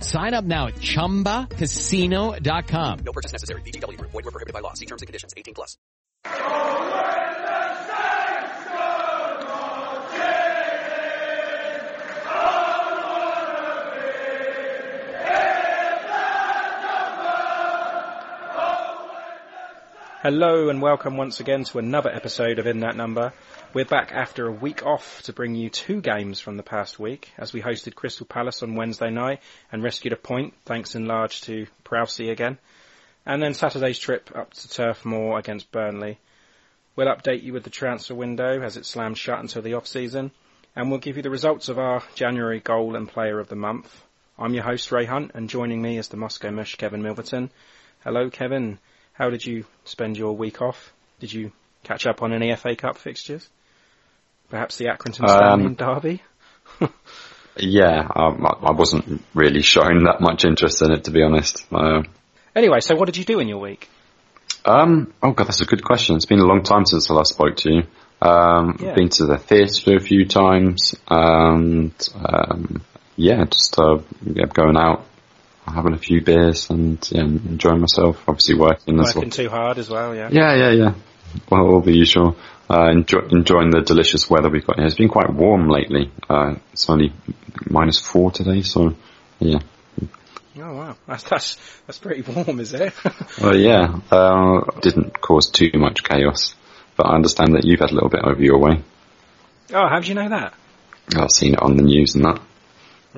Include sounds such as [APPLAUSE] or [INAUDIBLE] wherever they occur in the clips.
Sign up now at ChumbaCasino.com. No purchase necessary. VGW Group. Void were prohibited by law. See terms and conditions. 18 plus. Hello and welcome once again to another episode of In That Number. We're back after a week off to bring you two games from the past week as we hosted Crystal Palace on Wednesday night and rescued a point thanks in large to Prowsey again. And then Saturday's trip up to Turf Moor against Burnley. We'll update you with the transfer window as it slams shut until the off-season and we'll give you the results of our January goal and player of the month. I'm your host Ray Hunt and joining me is the Moscow Mush Kevin Milverton. Hello Kevin. How did you spend your week off? Did you catch up on any FA Cup fixtures? Perhaps the Accrington Stanley Um, derby? [LAUGHS] Yeah, um, I I wasn't really showing that much interest in it, to be honest. Uh, Anyway, so what did you do in your week? um, oh god, that's a good question. It's been a long time since I last spoke to you. Um, Yeah. I've been to the theatre a few times, and um, yeah, just uh, yeah, going out, having a few beers, and yeah, enjoying myself. Obviously working as well. Working too hard as well, yeah. Yeah, yeah, yeah. Well, all the usual. Uh, enjoy, enjoying the delicious weather we've got here. It's been quite warm lately. Uh, it's only minus four today, so yeah. Oh wow, [LAUGHS] that's that's that's pretty warm, is it? [LAUGHS] Well, yeah, uh, didn't cause too much chaos, but I understand that you've had a little bit over your way. oh, how do you know that? I've seen it on the news and that.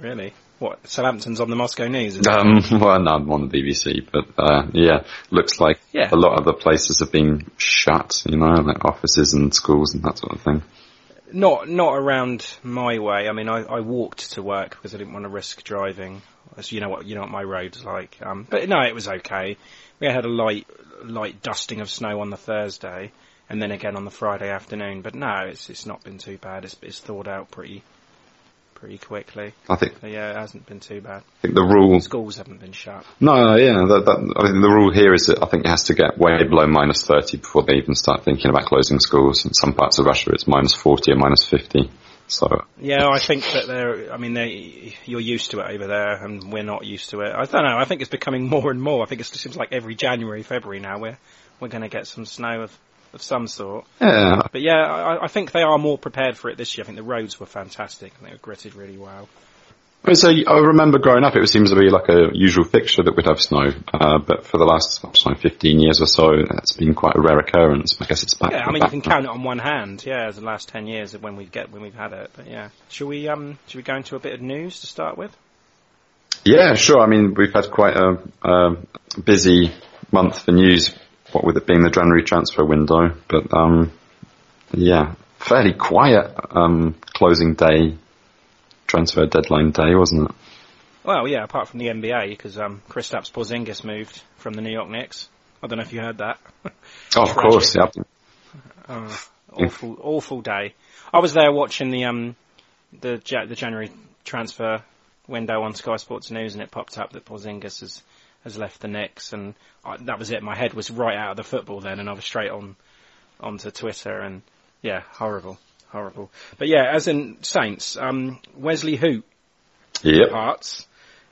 Really? What? Southampton's on the Moscow News? Um, [LAUGHS] well, no, I'm on the BBC, but uh, yeah, looks like Yeah. a lot of the places have been shut. You know, like offices and schools and that sort of thing. Not not around my way. I mean, I, I walked to work because I didn't want to risk driving. As you know what you know what my road's like. Um, but no, it was okay. We had a light light dusting of snow on the Thursday, and then again on the Friday afternoon. But no, it's it's not been too bad. It's it's thawed out pretty pretty quickly. I think, So yeah, it hasn't been too bad. I think the rule Schools haven't been shut. No, no, yeah, that, that, I mean, the rule here is that I think it has to get way below minus 30 before they even start thinking about closing schools. In some parts of Russia, it's minus 40 or minus 50. So, Yeah, I think that they're. I mean, they, you're used to it over there, and we're not used to it. I don't know. I think it's becoming [LAUGHS] more and more. I think it seems like every January, February now, we're we're going to get some snow of of some sort. yeah, But yeah, I, I think they are more prepared for it this year. I think the roads were fantastic and they were gritted really well. I so I remember growing up, it seems to be like a usual fixture that we'd have snow. Uh, but for the last, know, 15 years or so, it's been quite a rare occurrence. I guess it's back. Yeah, I mean you can now. count it on one hand. Yeah, as the last ten years of when we get when we've had it. But yeah, should we um should we go into a bit of news to start with? Yeah, sure. I mean, we've had quite a, a busy month for news, what with it being the January transfer window. But um, yeah, fairly quiet um, closing day, transfer deadline day, wasn't it? Well, yeah, apart from the NBA because um Kristaps Porzingis moved from the New York Knicks. I don't know if you heard that. [LAUGHS] Oh, of course, yeah. Oh, awful, awful day. I was there watching the um the the January transfer window on Sky Sports News, and it popped up that Porzingis has has left the Knicks, and I, that was it. My head was right out of the football then, and I was straight on onto Twitter, and yeah, horrible, horrible. But yeah, as in Saints, um, Wesley Hoedt Yep. Hearts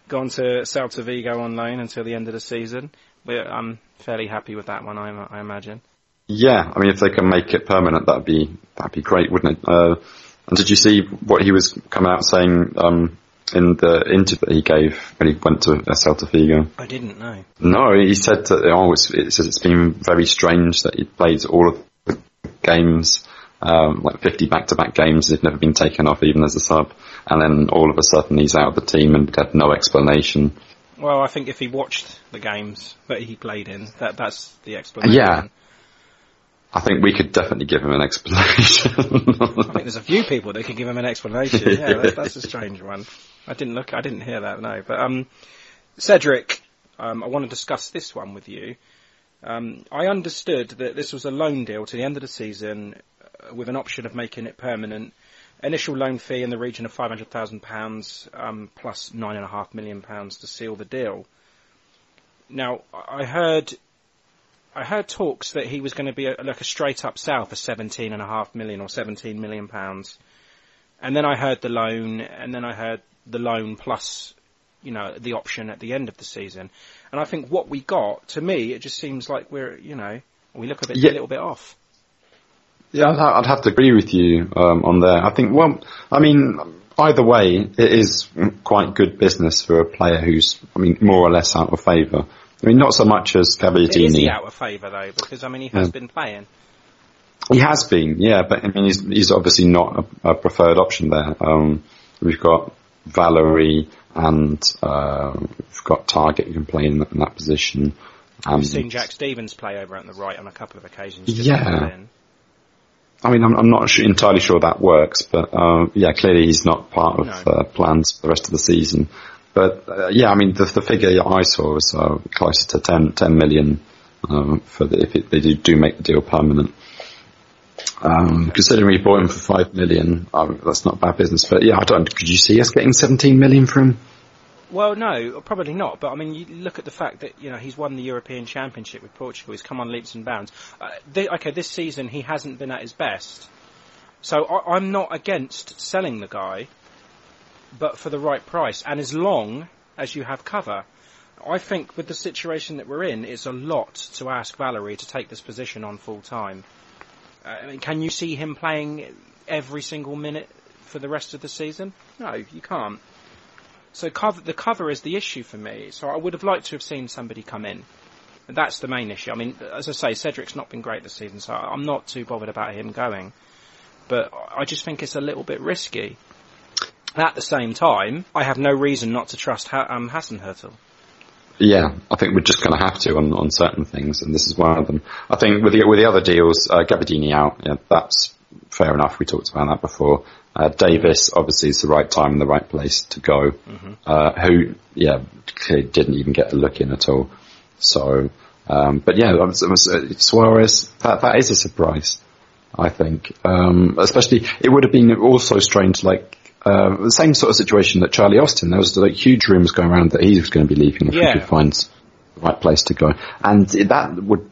gone to Celta Vigo on loan until the end of the season. We're, I'm fairly happy with that one, I, I imagine. Yeah, I mean, if they can make it permanent, that'd be that'd be great, wouldn't it? Uh, and did you see what he was coming out saying um, in the interview that he gave when he went to uh, Celta Vigo? I didn't know. No, he said that oh, it's, it says it's been very strange that he played all of the games, um, like 50 back-to-back games. He'd never been taken off even as a sub, and then all of a sudden he's out of the team and had no explanation. Well, I think if he watched the games that he played in, that that's the explanation. Yeah. I think we could definitely give him an explanation. [LAUGHS] I think there's a few people that could give him an explanation. Yeah, that, that's a strange one. I didn't look, I didn't hear that, no. But, um, Cedric, um, I want to discuss this one with you. Um, I understood that this was a loan deal to the end of the season uh, with an option of making it permanent. Initial loan fee in the region of £500,000 um, plus £9.5 million to seal the deal. Now, I heard I heard talks that he was going to be a, like a straight up sale for seventeen and a half million or seventeen million pounds, and then I heard the loan, and then I heard the loan plus, you know, the option at the end of the season, and I think what we got to me, it just seems like we're, you know, we look a bit Yeah. a little bit off. Yeah, I'd, I'd have to agree with you um, on there. I think, well, I mean, either way, it is quite good business for a player who's, I mean, more or less out of favour. I mean, not so much as Is Gabbiadini. he out of favour though? Because I mean, he has Yeah. been playing. He has been, yeah, but I mean, he's, he's obviously not a, a preferred option there. Um, we've got Valery and uh, we've got Targett who can play in, in that position. Um, We've seen Jack Stephens play over at the right on a couple of occasions. Yeah. now and then. I mean, I'm, I'm not su entirely sure that works, but uh, yeah, clearly he's not part of No. uh, plans for the rest of the season. But uh, yeah, I mean, the, the figure I saw was uh, closer to 10, 10 million um, for the, if it, they do, do make the deal permanent. Um, considering we bought him for five million, um, that's not bad business. But yeah, I don't. Could you see us getting 17 million from him? Well, no, probably not. But I mean, you look at the fact that you know he's won the European Championship with Portugal. He's come on leaps and bounds. Uh, okay, this season he hasn't been at his best, so I- I'm not against selling the guy, but for the right price and as long as you have cover. I think with the situation that we're in, it's a lot to ask Valery to take this position on full time. Uh, I mean, can you see him playing every single minute for the rest of the season? No, you can't. So cover, the cover is the issue for me. So I would have liked to have seen somebody come in. That's the main issue. I mean, as I say, Cedric's not been great this season, so I'm not too bothered about him going. But I just think it's a little bit risky. At the same time, I have no reason not to trust ha- um, Hasenhüttl. Yeah, I think we're just going to have to on, on certain things, and this is one of them. I think with the with the other deals, uh, Gabbiadini out, yeah, that's fair enough. We talked about that before. Uh, Davis, obviously, is the right time and the right place to go. Uh, who, yeah, didn't even get a look in at all. So, um, but yeah, it was, it was, uh, Suarez, that that is a surprise. I think, um, especially it would have been also strange, like. Uh, the same sort of situation that Charlie Austin. There was like huge rumours going around that he was going to be leaving if Yeah. he could find the right place to go, and that would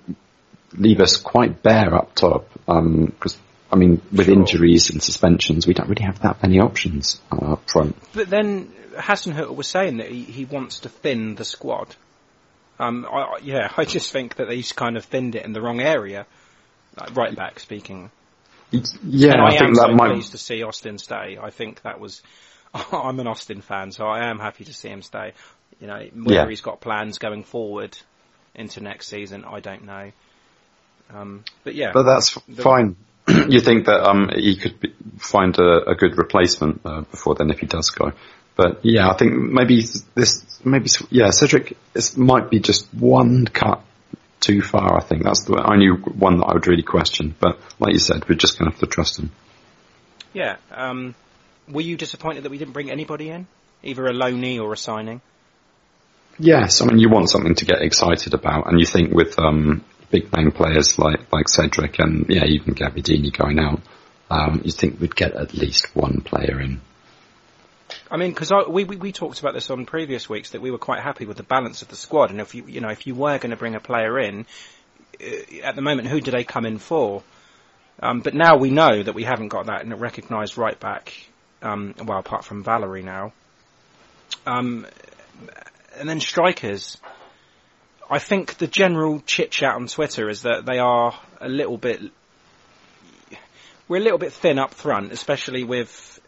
leave us quite bare up top. Because I mean, with Sure. injuries and suspensions, we don't really have that many options uh, up front. But then Hasenhüttl was saying that he, he wants to thin the squad. Um, I, I- yeah, I just think that he's kind of thinned it in the wrong area. Like right back speaking. Yeah, and I, I, am that so might. pleased to see Austin stay. I think that was. [LAUGHS] I'm an Austin fan, so I am happy to see him stay. You know, whether Yeah. he's got plans going forward into next season, I don't know. Um, but yeah, But that's The- fine. [CLEARS THROAT] you think that um, he could be, find a, a good replacement uh, before then if he does go. But yeah, I think maybe this, maybe yeah, Cedric is, might be just one cut too far. I think that's the only one that I would really question. But like you said, we're just going to have to trust him. yeah. Um, were you disappointed that we didn't bring anybody in, either a loanee or a signing? Yes, I mean you want something to get excited about, and you think with um, big name players like like Cedric and yeah even Gabbiadini going out, um, you think we'd get at least one player in. I mean, because we, we we talked about this on previous weeks that we were quite happy with the balance of the squad, and if you you know if you were going to bring a player in, uh, at the moment, who do they come in for? Um, but now we know that we haven't got that recognised right back. Um, well, apart from Valery now. Um, and then strikers. I think the general chit chat on Twitter is that they are a little bit. We're a little bit thin up front, especially with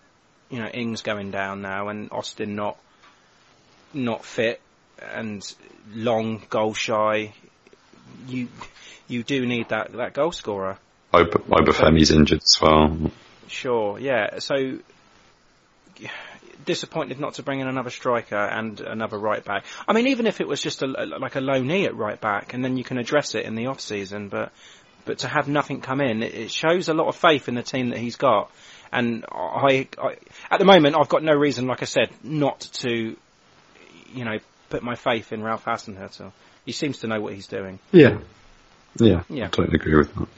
you know Ings going down now and Austin not not fit and long goal shy. You you do need that that goal scorer. Obafemi's injured as well. Sure, yeah. So disappointed not to bring in another striker and another right back. I mean, even if it was just a, like a low knee at right back, and then you can address it in the off season. But but to have nothing come in, it, it shows a lot of faith in the team that he's got. And I, I, at the moment, I've got no reason, like I said, not to, you know, put my faith in Ralph Hasenhüttl. He seems to know what he's doing. Yeah. Yeah. Yeah. I totally agree with that.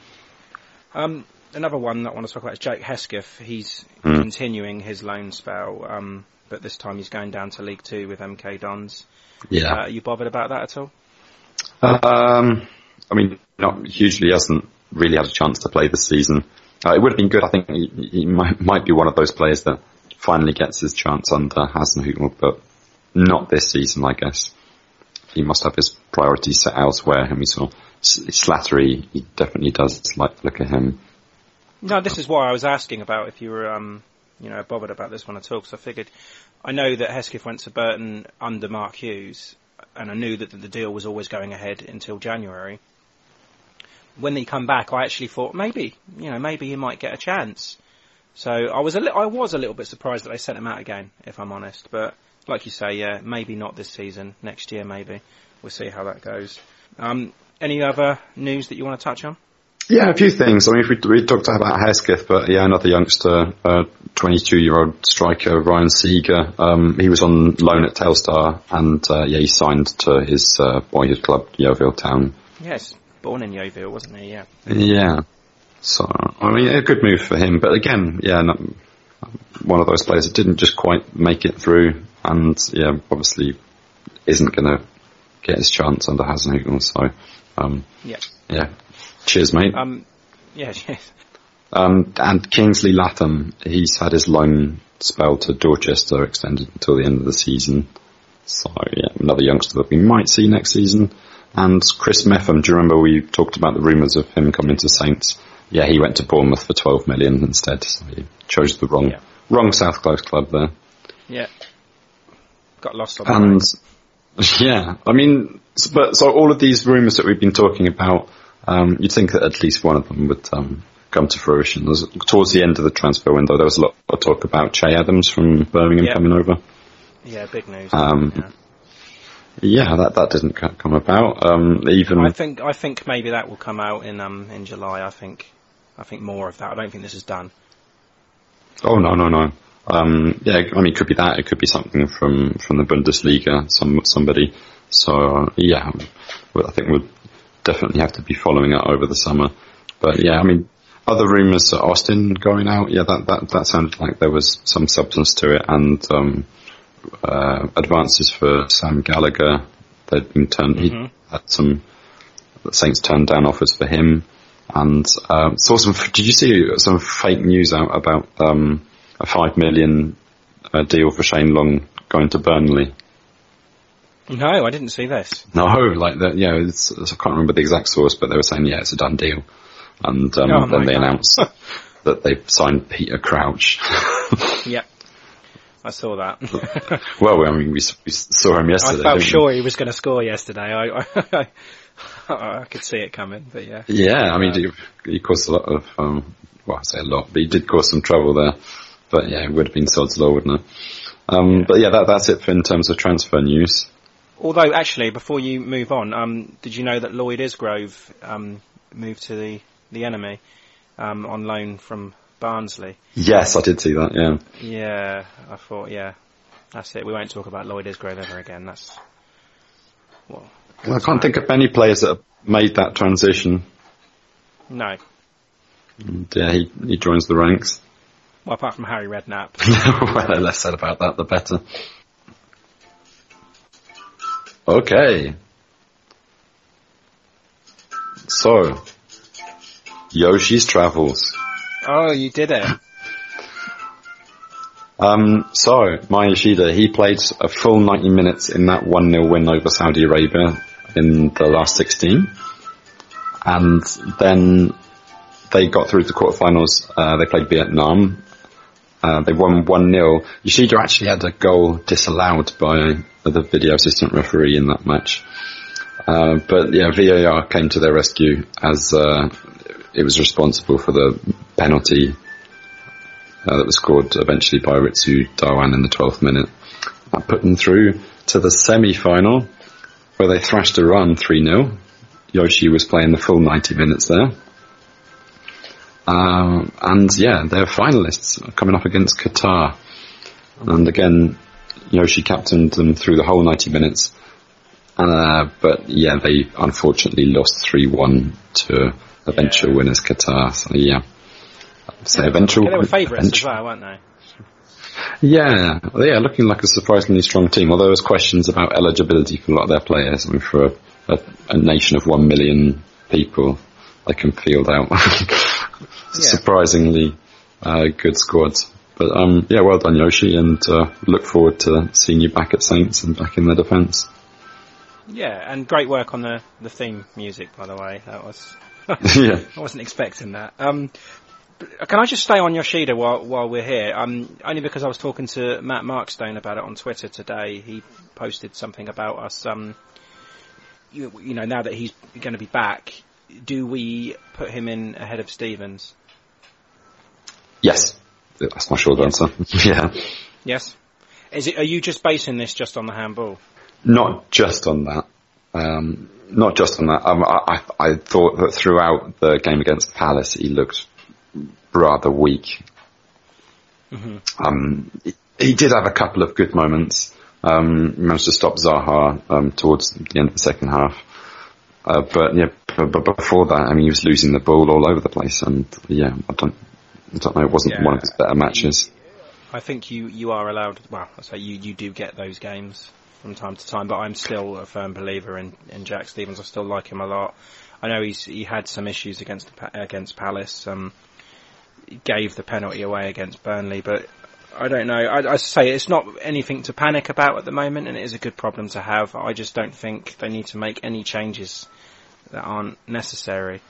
Um, another one that I want to talk about is Jake Hesketh. He's Mm. continuing his loan spell, um, but this time he's going down to League Two with MK Dons. Yeah. Uh, are you bothered about that at all? Um, I mean, not hugely hasn't really had a chance to play this season. Uh, it would have been good. I think he, he might, might be one of those players that finally gets his chance under Hasenhüttl, but not this season, I guess. He must have his priorities set elsewhere. And we saw Slattery, he definitely does like the look at him. No, this is why I was asking about if you were, um, you know, bothered about this one at all. Because I figured, I know that Hesketh went to Burton under Mark Hughes, and I knew that the deal was always going ahead until January. When he come back, I actually thought maybe, you know, maybe he might get a chance. So I was a li- I was a little bit surprised that they sent him out again, if I'm honest. But like you say, yeah, maybe not this season. Next year, maybe. We'll see how that goes. Um, any other news that you want to touch on? Yeah, a few things. I mean, we, we talked about Hesketh, but yeah, another youngster, uh, 22 year old striker, Ryan Seager. Um, he was on loan at Telstar and, uh, yeah, he signed to his, uh, boyhood club, Yeovil Town. Yes, born in Yeovil, wasn't he? Yeah. Yeah. So, I mean, a good move for him, but again, yeah, not, one of those players that didn't just quite make it through and, yeah, obviously isn't gonna get his chance under Hasenhüttl, so, um, Yeah. yeah. Cheers, mate. Um, yeah, [LAUGHS] yes. Um, and Kingsley Latham, he's had his loan spell to Dorchester extended until the end of the season. So yeah, another youngster that we might see next season. And Chris Mepham, do you remember we talked about the rumours of him coming to Saints? Yeah, he went to Bournemouth for 12 million instead, so he chose the wrong, Yeah. wrong South Coast club there. Yeah. Got lost on And [LAUGHS] yeah, I mean, but so all of these rumours that we've been talking about, um, you'd think that at least one of them would um, come to fruition. There's, towards the end of the transfer window, there was a lot of talk about Che Adams from Birmingham Yeah. coming over. Yeah, big news. Um, yeah. Yeah, that that didn't come about. Um, even I think I think maybe that will come out in um in July. I think I think more of that. I don't think this is done. oh no no no. Um, yeah, I mean, it could be that. It could be something from from the Bundesliga, some somebody. So yeah, I think we'll definitely have to be following it over the summer. But yeah, I mean, other rumours of Austin going out. Yeah, that that that sounded like there was some substance to it, and um, uh, advances for Sam Gallagher. They'd been turned. He had some the Saints turned down offers for him, and um, saw some. Did you see some fake news out about um, a five million uh, deal for Shane Long going to Burnley? No, I didn't see this. No, like that. Yeah, it's, I can't remember the exact source, but they were saying yeah, it's a done deal, and um, Oh then they God. announced [LAUGHS] that they've signed Peter Crouch. [LAUGHS] Yep. I saw that. [LAUGHS] [LAUGHS] well, I mean, we, we saw him yesterday. I felt didn't we? sure he was going to score yesterday. I, [LAUGHS] I, I could see it coming, but yeah. Yeah, I mean, he, he caused a lot of, um, well, I say a lot, but he did cause some trouble there. But yeah, it would have been sod's law, wouldn't it? Um, But yeah, that, that's it for in terms of transfer news. Although, actually, before you move on, um, did you know that Lloyd Isgrove um, moved to the the enemy um, on loan from Barnsley? Yes, I did see that. Yeah, Yeah, I thought, yeah, that's it. We won't talk about Lloyd Isgrove ever again. That's well, well, I can't think of any players that have made that transition. no, And, yeah, he he joins the ranks. Well, apart from Harry Redknapp. [LAUGHS] well, the less said about that, the better. Okay. So, Yoshi's Travels. Oh, you did it. [LAUGHS] Um, so, Maya Yoshida, he played a full 90 minutes in that 1-0 win over Saudi Arabia in the last 16. And then they got through to the quarterfinals. Uh, they played Vietnam. Uh, they won 1-0. Yoshida actually had a goal disallowed by the video assistant referee in that match. Uh, but yeah, VAR came to their rescue as uh, it was responsible for the penalty uh, that was scored eventually by Ritsu Doan in the 12th minute. That put them through to the semi-final where they thrashed Iran 3-0. Yoshi was playing the full 90 minutes there. Um, and yeah, they're finalists coming up against Qatar. And again, Yoshi captained them through the whole 90 minutes. Uh, but yeah, they unfortunately lost 3-1 to eventual Yeah. winners Qatar. So yeah. So eventual. Okay, they were favourites as well, weren't they? yeah, yeah, looking like a surprisingly strong team. Although there's questions about eligibility for a lot of their players. I mean, for a, a, a nation of one million people, they can field out [LAUGHS] surprisingly uh, good squads. But um, yeah, well done, Yoshi, and uh, look forward to seeing you back at Saints and back in the defence. Yeah, and great work on the, the theme music, by the way. That was [LAUGHS] yeah, I wasn't expecting that. Um, can I just stay on Yoshida while while we're here? Um, only because I was talking to Matt Markstone about it on Twitter today. He posted something about us. Um, you, you know, now that he's going to be back, do we put him in ahead of Stephens? yes, that's my short answer. [LAUGHS] yeah, Yes. Is it? Are you just basing this just on the handball? not just on that. Um, not just on that. Um, I, I, I thought that throughout the game against Palace, he looked rather weak. Um, he, he did have a couple of good moments. Um, managed to stop Zaha um, towards the end of the second half. Uh, but yeah, but, but before that, I mean, he was losing the ball all over the place, and yeah, I don't, I don't know, it wasn't Yeah. one of his better matches. I think you, you are allowed. Well, I say you you do get those games from time to time, but I'm still a firm believer in, in Jack Stephens. I still like him a lot. I know he's he had some issues against the, against Palace. Um, gave the penalty away against Burnley, but I don't know. I, I say it's not anything to panic about at the moment, and it is a good problem to have. I just don't think they need to make any changes that aren't necessary.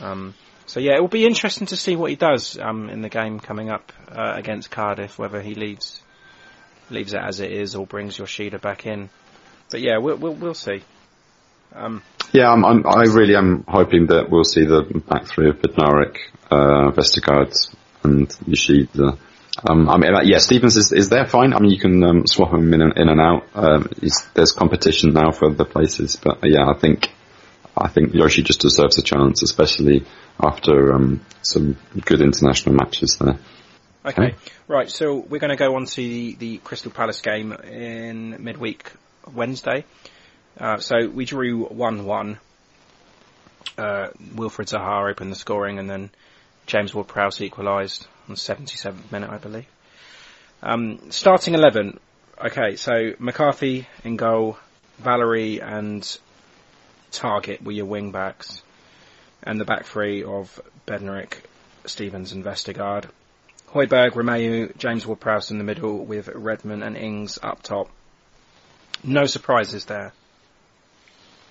Um, so yeah, it will be interesting to see what he does um, in the game coming up uh, against Cardiff. Whether he leaves leaves it as it is or brings Yoshida back in. But yeah, we'll we'll, we'll see. Um, Yeah, I'm, I'm, I really am hoping that we'll see the back three of Bednarek, uh, Vestergaard, and Yoshida. Um, I mean, uh, yeah, Stephens is, is there fine. I mean, you can um, swap him in and, in and out. Um, there's competition now for the places, but uh, yeah, I think I think Yoshi just deserves a chance, especially after um, some good international matches there. Okay, right. So we're going to go on to the, the Crystal Palace game in midweek Wednesday. Uh, so we drew one one. Uh, Wilfred Zaha opened the scoring, and then James Ward-Prowse equalised on the 77th minute, I believe. Um, starting 11. Okay, so McCarthy in goal, Valery and Targett were your wing backs, and the back three of Bednarek, Stephens, and Vestergaard. Højbjerg, Romeu, James Ward-Prowse in the middle with Redmond and Ings up top. No surprises there.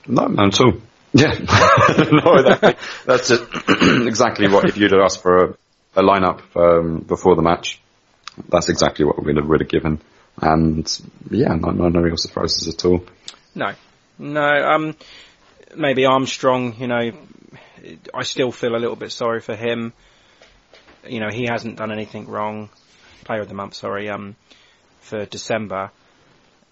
No, none at all. Yeah, [LAUGHS] no, that, that's it. [CLEARS THROAT] exactly what if you'd have asked for a, a lineup um, before the match. That's exactly what we would have, would have given, and yeah, no, no, no real surprises at all. No, no. Um, maybe Armstrong. You know, I still feel a little bit sorry for him. You know, he hasn't done anything wrong. Player of the month, sorry. Um, for December,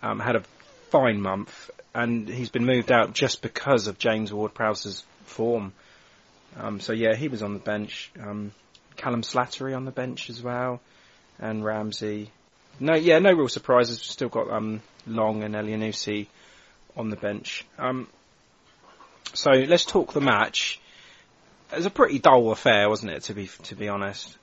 um, had a fine month, and he's been moved out just because of James Ward-Prowse's form. Um, so yeah, he was on the bench. Um, Callum Slattery on the bench as well, and Ramsey. No, yeah, no real surprises. We've Still got um, Long and Elyounoussi on the bench. Um, so let's talk the match. It was a pretty dull affair, wasn't it? To be to be honest.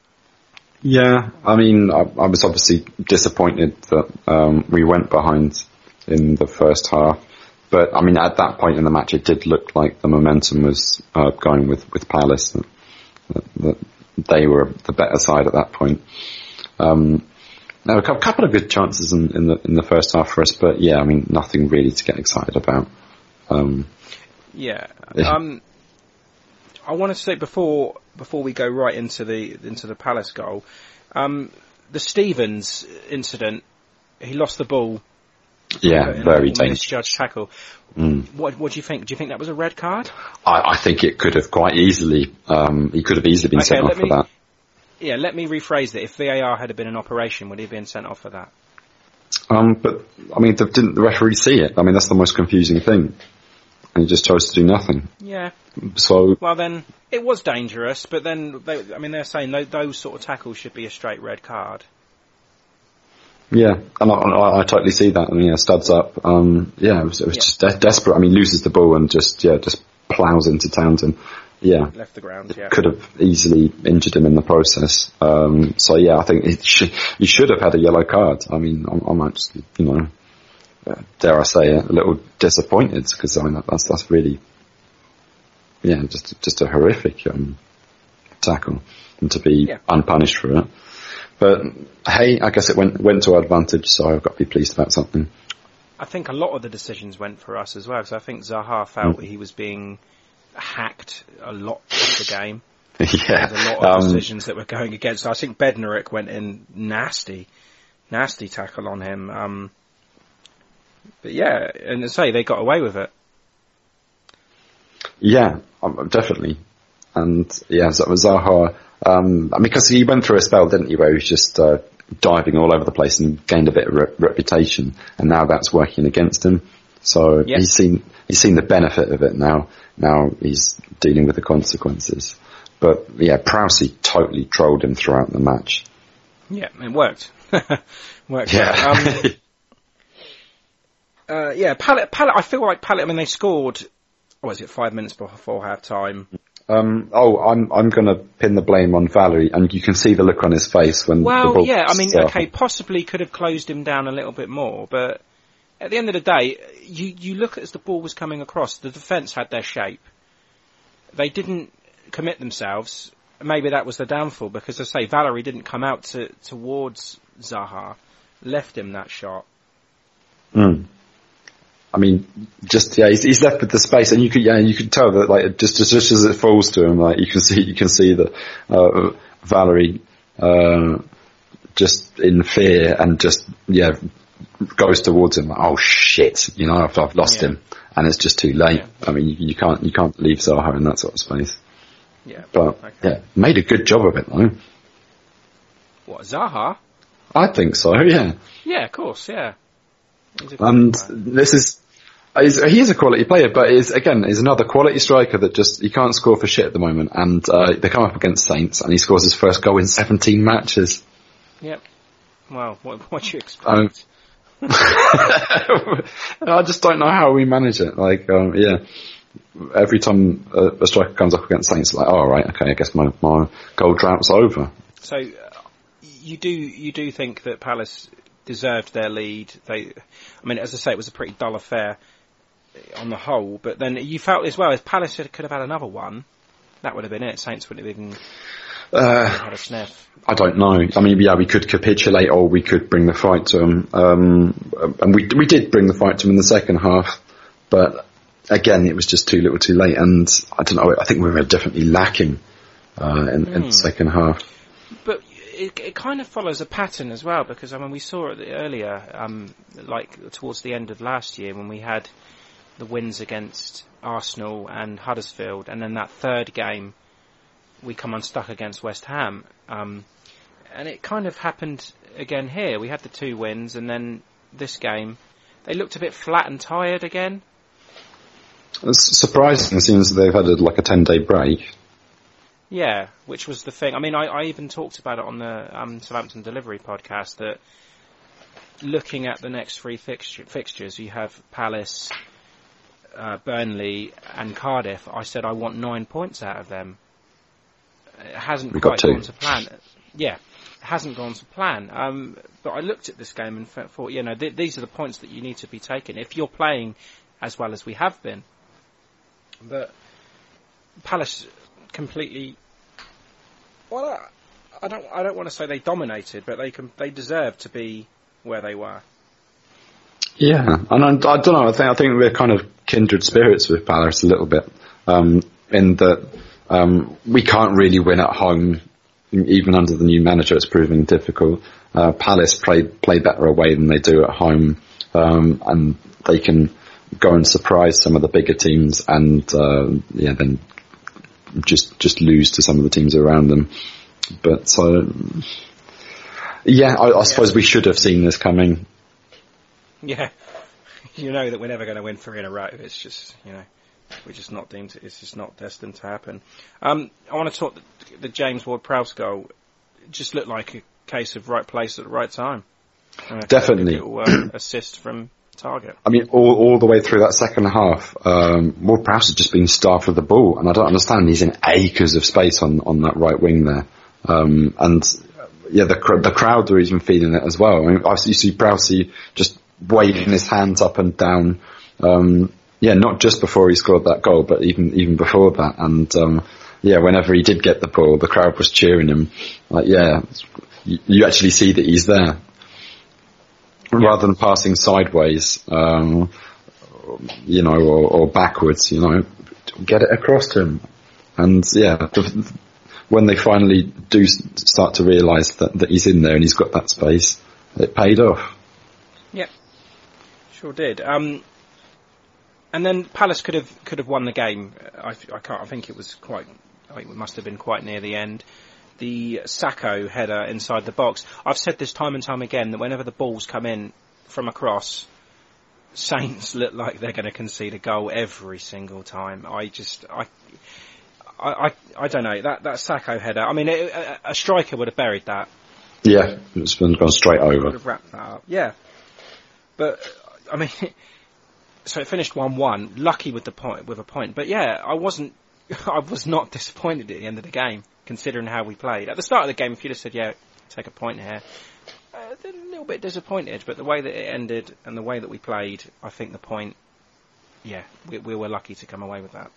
Yeah, I mean, I, I was obviously disappointed that um, we went behind in the first half, but I mean, at that point in the match, it did look like the momentum was uh, going with with Palace. That, that, that they were the better side at that point. Um, there were a couple of good chances in, in, the in the first half for us, but yeah, I mean, nothing really to get excited about. Um, Yeah. Um, I want to say before before we go right into the into the Palace goal, um, the Stephens incident. He lost the ball. yeah, a very dangerous. misjudged tackle. Mm. What what do you think? Do you think that was a red card? I, I think it could have quite easily. Um, he could have easily been Okay, sent off for that. Yeah. Let me rephrase that. If VAR had been an operation, would he have been sent off for that? Um, but I mean, the, didn't the referee see it? I mean, that's the most confusing thing. And he just chose to do nothing. Yeah. So Well, then it was dangerous, but then they, I mean they're saying tho- those sort of tackles should be a straight red card. yeah, and I, I, I totally see that. I mean, yeah, studs up. Um, yeah, it was, it was Yeah. just de- desperate. I mean, loses the ball and just yeah, just plows into Townsend. Yeah, Left the ground. Yeah. could have easily injured him in the process. Um, so yeah, I think it should, he should have had a yellow card. I mean, I'm, I'm actually, you know, dare I say a little disappointed because I mean that's that's really, yeah, just just a horrific um, tackle, and to be Yeah. unpunished for it. But hey, I guess it went went to our advantage, so I've got to be pleased about something. I think a lot of the decisions went for us as well, So I think Zaha felt Mm. he was being hacked a lot of the game. [LAUGHS] yeah, There's a lot of um, decisions that were going against. I think Bednarek went in nasty, nasty tackle on him. Um, but yeah, and say they got away with it. Yeah, um, definitely. And yeah, so Zaha, um, I mean, because he went through a spell, didn't he, where he was just uh, diving all over the place and gained a bit of re- reputation, and now that's working against him. So he's seen he's seen the benefit of it now. Now he's dealing with the consequences. But yeah, Prowsey totally trolled him throughout the match. Yeah, it worked. [LAUGHS] worked. Yeah. Um, [LAUGHS] uh, yeah, Pallet. Pallet. I feel like Pallet. I mean, they scored. Was it? Five minutes before half time. um, oh, I'm I'm going to pin the blame on Valery, and you can see the look on his face when the Well, yeah, I mean, started. okay, possibly could have closed him down a little bit more, but at the end of the day, you, you look as the ball was coming across, the defence had their shape. They didn't commit themselves. Maybe that was the downfall, because as I say, Valery didn't come out to, towards Zaha, left him that shot. Mm. I mean, just yeah, he's, he's left with the space, and you could yeah, you could tell that like just just, just as it falls to him, like you can see you can see that uh, Valery uh, just in fear and just yeah goes towards him. Like, oh shit, you know I've, I've lost Yeah. him, and it's just too late. I mean, you, you can't you can't leave Zaha in that sort of space. Yeah. But Okay. yeah, made a good job of it though. What, Zaha? I think so. Yeah. Yeah, of course, yeah. He's a good And player. this is, he's, he is a quality player, but is again is another quality striker that just he can't score for shit at the moment. And uh, they come up against Saints, and he scores his first goal in 17 matches. Yep. Well, what, what do you expect? Um, [LAUGHS] I just don't know how we manage it. Like, um, yeah, every time a, a striker comes up against Saints, like, oh right, okay, I guess my my goal drought's over. So uh, you do you do think that Palace deserved their lead? They, I mean, as I say, it was a pretty dull affair on the whole. But then you felt as well as Palace could have had another one. That would have been it. Saints would have even Uh, had a sniff. I don't know. I mean, yeah, we could capitulate or we could bring the fight to them. Um, and we we did bring the fight to them in the second half, but again, it was just too little, too late. And I don't know. I think we were definitely lacking uh, in, in the second half. But it, it kind of follows a pattern as well because I mean we saw it earlier, um, like towards the end of last year when we had the wins against Arsenal and Huddersfield, and then that third game we come unstuck against West Ham, um, and it kind of happened again here. We had the two wins, and then this game they looked a bit flat and tired again. It's surprising, seems they've had a, like a ten day break. Yeah, which was the thing. I mean, I, I even talked about it on the um, Southampton Delivery podcast that looking at the next three fixture, fixtures, you have Palace, uh, Burnley, and Cardiff. I said I want nine points out of them. It hasn't We quite gone to plan. Yeah, It hasn't gone to plan. Um, but I looked at this game and thought, you know, th- these are the points that you need to be taking if you're playing as well as we have been. But Palace completely. Well, I, don't. I don't want to say they dominated, but they com- they deserved to be where they were. Yeah, and I, I don't know. I think I think we're kind of kindred spirits with Palace a little bit, um, in that um, we can't really win at home, even under the new manager. It's proving difficult. Uh, Palace play play better away than they do at home, um, and they can go and surprise some of the bigger teams, and uh, yeah, then just just lose to some of the teams around them. But so, yeah, I, I suppose we should have seen this coming. [LAUGHS] Yeah, you know that we're never going to win three in a row. It's just you know we're just not deemed. To, it's just not destined to happen. Um, I want to talk the, the James Ward-Prowse goal. It just looked like a case of right place at the right time. Uh, Definitely. a little, uh, [CLEARS THROAT] assist from Targett. I mean, all, all the way through that second half, um, Ward Prowse has just been starved of the ball, and I don't understand. He's in acres of space on, on that right wing there, um, and yeah, the the crowd are even feeling it as well. I mean, I see Prowse just waving his hands up and down. Um, yeah, not just before he scored that goal, but even even before that, and um, yeah, whenever he did get the ball, the crowd was cheering him. Like, yeah, you, you actually see that he's there rather than passing sideways, um, you know, or, or, backwards, you know, get it across to him. And yeah, the, when they finally do start to realise that, that he's in there and he's got that space, it paid off. Sure did. Um, and then Palace could have could have won the game. I, I can't. I think it was quite. I think it must have been quite near the end the Sakho header inside the box. I've said this time and time again that whenever the balls come in from across, Saints look like they're going to concede a goal every single time. I just, I, I, I, I don't know that that Sakho header. I mean, it, a, a, striker would have buried that. Yeah, it's been gone straight over. Would have wrapped that up. Yeah, but I mean, [LAUGHS] so it finished one-one. Lucky with the point, with a point. But yeah, I wasn't. [LAUGHS] I was not disappointed at the end of the game considering how we played. At the start of the game, if you'd have said, yeah, take a point here, uh, a little bit disappointed, but the way that it ended and the way that we played, I think the point, yeah, we, we were lucky to come away with that.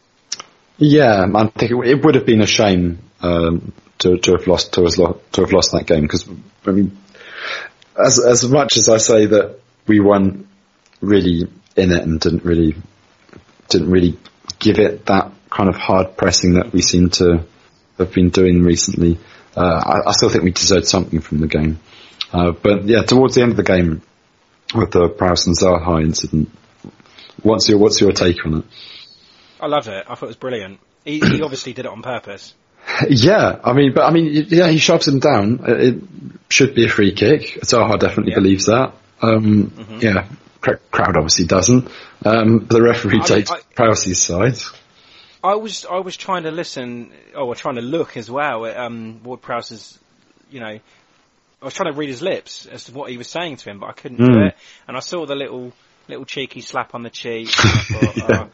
Yeah, I think it, would have been a shame um, to, to have lost to, to have lost that game because I mean, as as much as I say that we weren't really in it and didn't really didn't really give it that kind of hard pressing that we seem to have been doing recently. Uh, I, I, still think we deserved something from the game. Uh, but yeah, towards the end of the game, with the Prowse and Zaha incident, what's your what's your take on it? I loved it. I thought it was brilliant. He, he [COUGHS] obviously did it on purpose. Yeah, I mean, but I mean, yeah, he shoves him down. It should be a free kick. Zaha definitely believes that. Um, mm-hmm. Yeah, crowd obviously doesn't. Um, the referee I takes mean, I, Prowse's side. I was I was trying to listen, or trying to look as well at um, Ward Prowse's, you know, I was trying to read his lips as to what he was saying to him, but I couldn't mm. do hmm. it. And I saw the little little cheeky slap on the cheek. [LAUGHS] Thought, yeah. oh,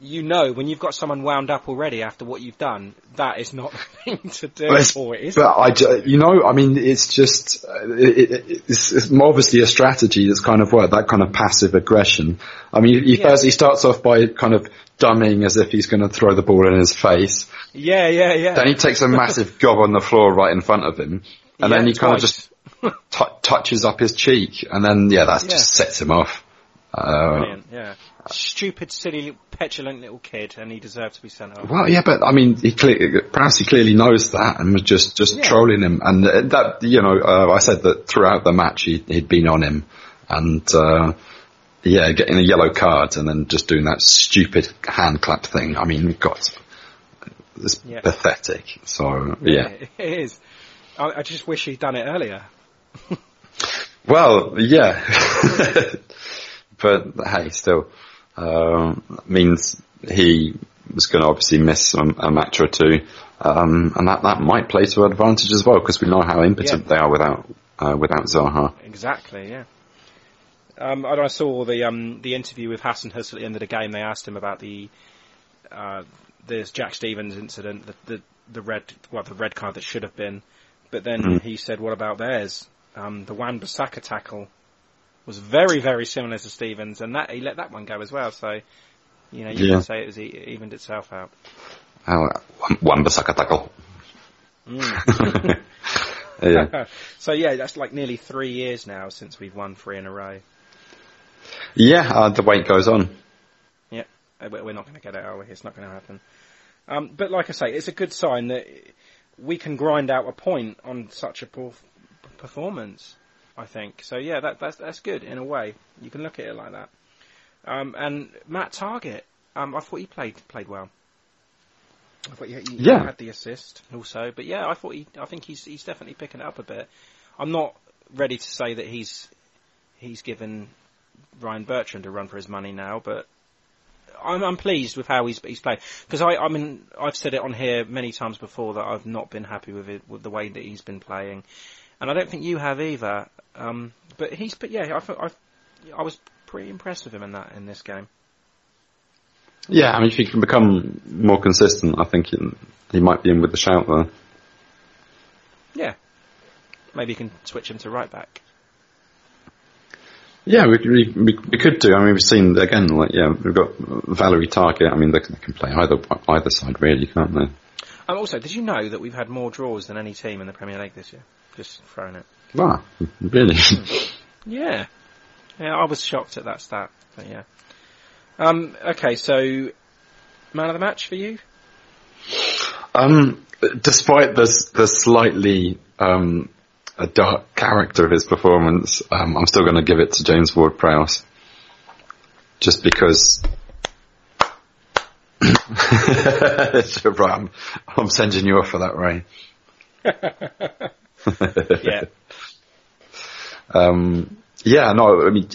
you know, when you've got someone wound up already after what you've done, that is not [LAUGHS] the thing to do. But, it, but I, you know, I mean, it's just, it, it, it's, it's, obviously a strategy that's kind of worked, that kind of passive aggression. I mean, he, yeah. first, he starts off by kind of dumbing as if he's going to throw the ball in his face. Yeah, yeah, yeah. Then he takes a massive [LAUGHS] gob on the floor right in front of him, and yeah, then he twice. kind of just t- touches up his cheek, and then yeah, that yeah. just sets him off. Uh, Brilliant, yeah. Stupid, silly, petulant little kid, and he deserves to be sent off. Well, yeah, but I mean, he cle- perhaps he clearly knows that, and was just just yeah. trolling him. And that, you know, uh, I said that throughout the match he, had been on him, and uh, yeah, getting a yellow card and then just doing that stupid hand clap thing. I mean, God, it's yeah. pathetic. So yeah, yeah, it is. I, I just wish he'd done it earlier. [LAUGHS] well, yeah, [LAUGHS] but hey, still um, means he was going to obviously miss a, a match or two, um, and that that might play to advantage as well because we know how impotent yeah. they are without uh, without Zaha. Exactly. Yeah. Um, and I saw the um, the interview with Hasenhüttl at the end of the game. They asked him about the uh, this Jack Stephens incident, the, the, the red well the red card that should have been But then Mm. he said, "What about theirs?" Um, the Wan Bissaka tackle was very, very similar to Stephens, and that he let that one go as well. So, you know, you Yeah. can say it was e- evened itself out. Oh, one Bissaka tackle. Mm. [LAUGHS] Yeah. [LAUGHS] so yeah, that's like nearly three years now since we've won three in a row. Yeah, uh, the wait goes on. Yeah, uh, we- we're not going to get it, are we? It's not going to happen. Um, but like I say, it's a good sign that we can grind out a point on such a poor performance. I think so. Yeah, that, that's that's good in a way. You can look at it like that. Um, and Matt Targett, um, I thought he played played well. I thought he, he Yeah. had the assist also, but yeah, I thought he. I think he's he's definitely picking it up a bit. I'm not ready to say that he's he's given Ryan Bertrand a run for his money now, but I'm, I'm pleased with how he's he's played because I I mean I've said it on here many times before that I've not been happy with it with the way that he's been playing, and I don't think you have either. Um, but he's but yeah I I I was pretty impressed with him in that in this game. Yeah, I mean, if he can become more consistent, I think he, he might be in with the shout there. Yeah, maybe you can switch him to right back. Yeah, we, we, we, could do. I mean, we've seen again, like yeah, we've got Valery Targett. I mean, they can, they can play either either side really, can't they? Um, also, did you know that we've had more draws than any team in the Premier League this year? Just throwing it. Wow, really? [LAUGHS] Yeah. Yeah, I was shocked at that stat. But yeah. Um, okay, so man of the match for you? um, despite the the slightly um, a dark character of his performance, um, I'm still going to give it to James Ward-Prowse, just because. [LAUGHS] right, I'm, I'm sending you off for that, Ray. [LAUGHS] Yeah. [LAUGHS] Um, yeah, no, I mean,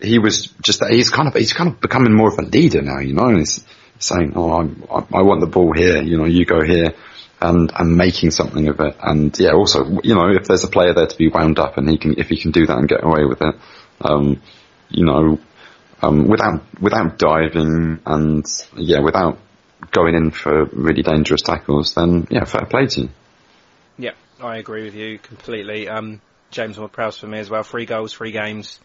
he was just, he's kind of, he's kind of becoming more of a leader now, you know, and he's saying, oh, I'm, I, want the ball here, you know, you go here, and, and making something of it. And yeah, also, you know, if there's a player there to be wound up and he can, if he can do that and get away with it, um, you know, um, without, without diving and yeah, without going in for really dangerous tackles, then yeah, fair play to you. I agree with you completely. Um, James Ward-Prowse for me as well. Three goals, three games.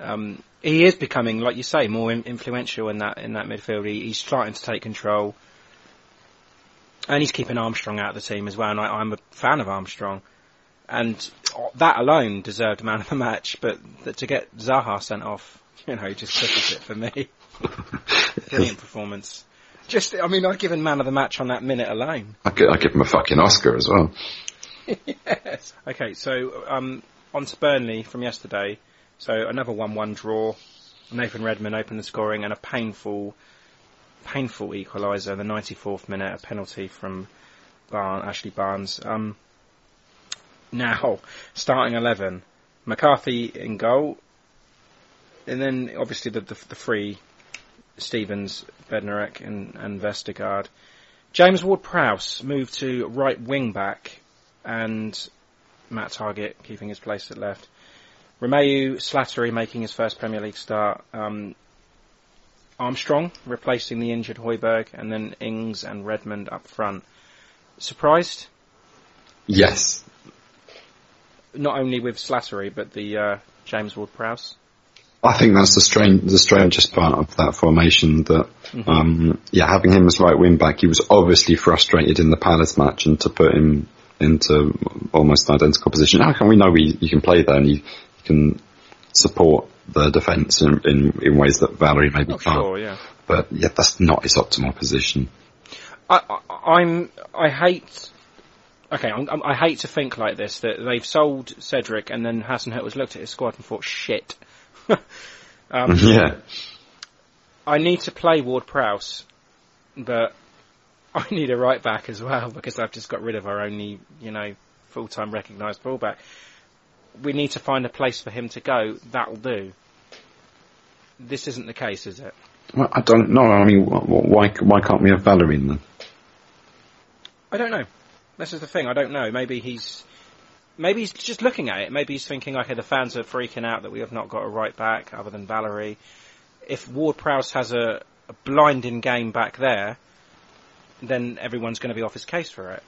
Um, he is becoming, like you say, more in- influential in that in that midfield. He, he's starting to take control, and he's keeping Armstrong out of the team as well. And I, I'm a fan of Armstrong, and that alone deserved man of the match. But th- to get Zaha sent off, [LAUGHS] you know, just pushes it for me. Brilliant performance. Just, I mean, I've given man of the match on that minute alone. I give, I give him a fucking Oscar as well. Yes. Okay, so um, on to Burnley from yesterday. So another 1-1 draw. Nathan Redmond opened the scoring and a painful, painful equaliser in the 94th minute, a penalty from Ashley Barnes. Um, now, starting 11, McCarthy in goal, and then obviously the, the, the three, Stephens, Bednarek and, and Vestergaard. James Ward-Prowse moved to right wing back and Matt Targett keeping his place at left. Romeu Slattery making his first Premier League start. Um, Armstrong replacing the injured Højbjerg, and then Ings and Redmond up front. Surprised? Yes. Not only with Slattery, but the uh, James Ward-Prowse. I think that's the strange, the strangest part of that formation that, um, yeah, having him as right wing back, he was obviously frustrated in the Palace match and to put him into almost an identical position. How can we know he, he can play there and you, he can support the defence in, in, in ways that Valery maybe can't? sure, yeah. But yeah, that's not his optimal position. I, I, I'm. I hate. Okay, I'm, I'm- hate to think like this that they've sold Cedric and then Hasenhüttl was looked at his squad and thought, shit. [LAUGHS] um, [LAUGHS] yeah. I need to play Ward Prowse, but [LAUGHS] I need a right back as well because I've just got rid of our only, you know, full time recognised fullback. We need to find a place for him to go. That'll do. This isn't the case, is it? Well, I don't know. I mean, wh- wh- why why can't we have Valery in then? I don't know. This is the thing. I don't know. Maybe he's maybe he's just looking at it. Maybe he's thinking, okay, the fans are freaking out that we have not got a right back other than Valery. If Ward Prowse has a, a blinding game back there, then everyone's going to be off his case for it.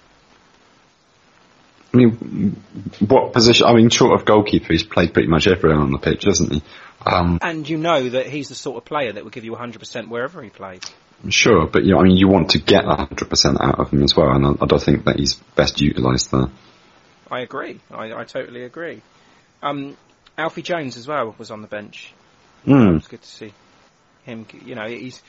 I mean, what position? I mean, short of goalkeeper, he's played pretty much everywhere on the pitch, hasn't he? Um, And you know that he's the sort of player that will give you 100% wherever he plays. sure, but you know, I mean, you want to get 100% out of him as well, and I, I don't think that he's best utilised there. I agree. I, I totally agree. Um, Alfie Jones as well was on the bench. Mm. It's good to see him. You know, he's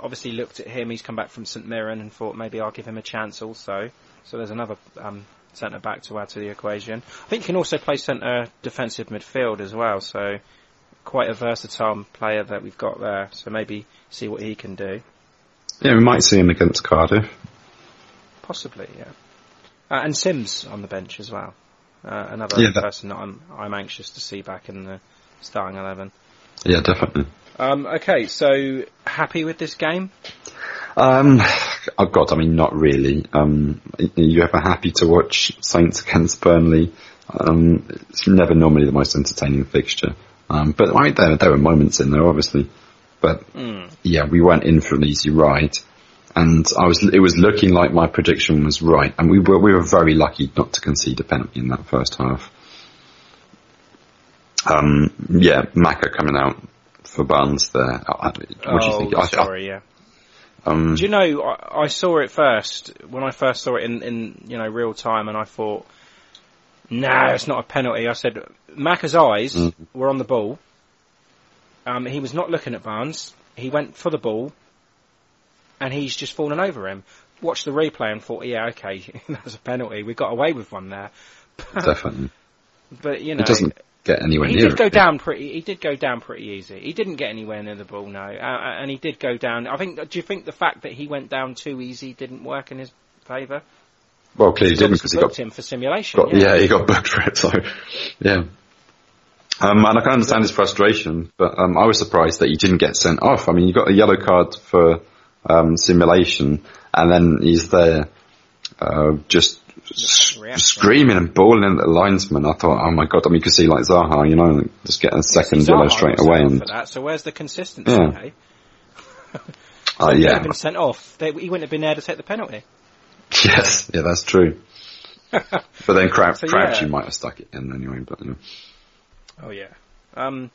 obviously looked at him. He's come back from St Mirren and thought maybe I'll give him a chance also. So there's another um, centre back to add to the equation. I think he can also play centre defensive midfield as well. So quite a versatile player that we've got there. So maybe see what he can do. Yeah, we might see him against Cardiff. Possibly, yeah. Uh, and Sims on the bench as well. Uh, another Yeah, that- person that I'm I'm anxious to see back in the starting eleven. Yeah, definitely. Um, okay, so happy with this game? Um, oh God, I mean, not really. Um, are you ever happy to watch Saints against Burnley? Um, it's never normally the most entertaining fixture. Um, but I mean, there, there were moments in there, obviously. But yeah, we went in for an easy ride, and I was, it was looking like my prediction was right, and we were, we were very lucky not to concede a penalty in that first half. Um, yeah, Macca coming out for Barnes there. What do you oh, think? I- I- sorry, yeah. um, Do you know, I, I saw it first, when I first saw it in, in, you know, real time, and I thought, no, it's not a penalty. I said, Macca's eyes Mm. were on the ball. Um, he was not looking at Barnes. He went for the ball, and he's just fallen over him. Watched the replay and thought, yeah, okay, [LAUGHS] that was a penalty. We got away with one there. [LAUGHS] definitely. But, you know, It doesn't get anywhere he near did go it. down pretty. He did go down pretty easy. He didn't get anywhere near the ball, no, uh, and he did go down. I think. Do you think the fact that he went down too easy didn't work in his favour? Well, clearly he didn't because he got, him for simulation. got yeah. he got booked for it. So yeah, um, and I can understand his frustration, but um, I was surprised that he didn't get sent off. I mean, you got a yellow card for um, simulation, and then he's there uh, just. Screaming and bawling at the linesman. I thought, oh my god! I mean, you could see like Zaha, you know, just get a second Zaha yellow straight away, and that. So where's the consistency? Yeah. Hey? uh, If he yeah, been sent off, they, he wouldn't have been there to take the penalty. [LAUGHS] yes, yeah, that's true. [LAUGHS] but then Crab, So, Crabtree yeah. might have stuck it in anyway. But know. Oh yeah. Um,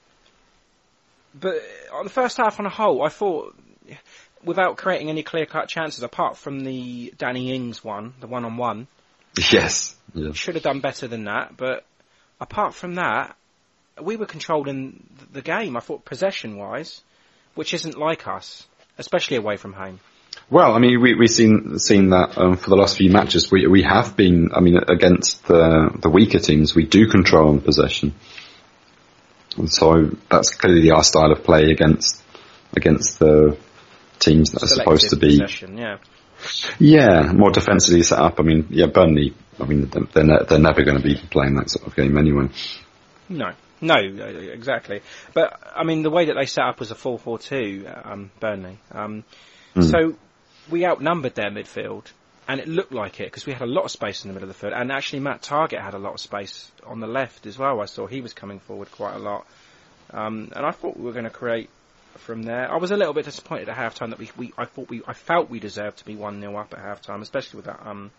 but on the first half on a whole, I thought, without creating any clear-cut chances, apart from the Danny Ings one, the one-on-one, [LAUGHS] yes, yeah. should have done better than that. But apart from that, we were controlling the game. I thought possession-wise, which isn't like us, especially away from home. Well, I mean, we, we've seen seen that um, for the last few matches. We we have been, I mean, against the the weaker teams, we do control in possession, and so that's clearly our style of play against against the teams that are supposed to be, possession, yeah. Yeah, more defensively set up. I mean, yeah, Burnley. I mean, they're ne- they're never going to be playing that sort of game anyway. No, no, exactly. But I mean, the way that they set up was a 4-4-2, um, Burnley. Um, So we outnumbered their midfield, and it looked like it because we had a lot of space in the middle of the field. And actually, Matt Targett had a lot of space on the left as well. I saw he was coming forward quite a lot, um, and I thought we were going to create from there. I was a little bit disappointed at halftime that we, we I thought we I felt we deserved to be one 0 up at halftime, especially with that um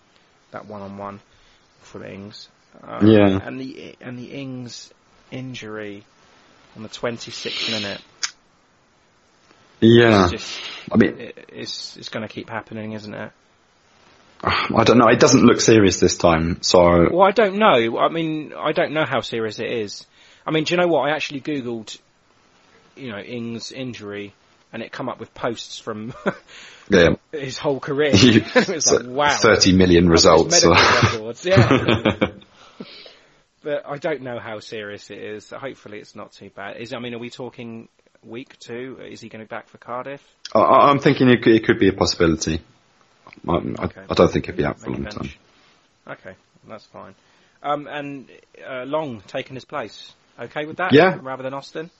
that one on one from Ings. Um, Yeah. and the and the Ings injury on the 26th minute. Yeah, just, I mean, it, it's it's going to keep happening, isn't it? [SIGHS] I don't know. It doesn't look serious this time, so Well, I don't know. I mean, I don't know how serious it is. I mean, do you know what? I actually googled, you know, Ings injury, and it come up with posts from [LAUGHS] yeah. [LAUGHS] his whole career. [LAUGHS] it was like, wow, Thirty million results. medical so- records, yeah. but I don't know how serious it is. Hopefully, it's not too bad. Is I mean, are we talking week two? Is he going to be back for Cardiff? I, I- I'm thinking it could, it could be a possibility. I, I- Okay. I don't think he'd be out for a long time. Okay, that's fine. Um, and uh, Long taking his place. Okay with that? Yeah. Rather than Austin?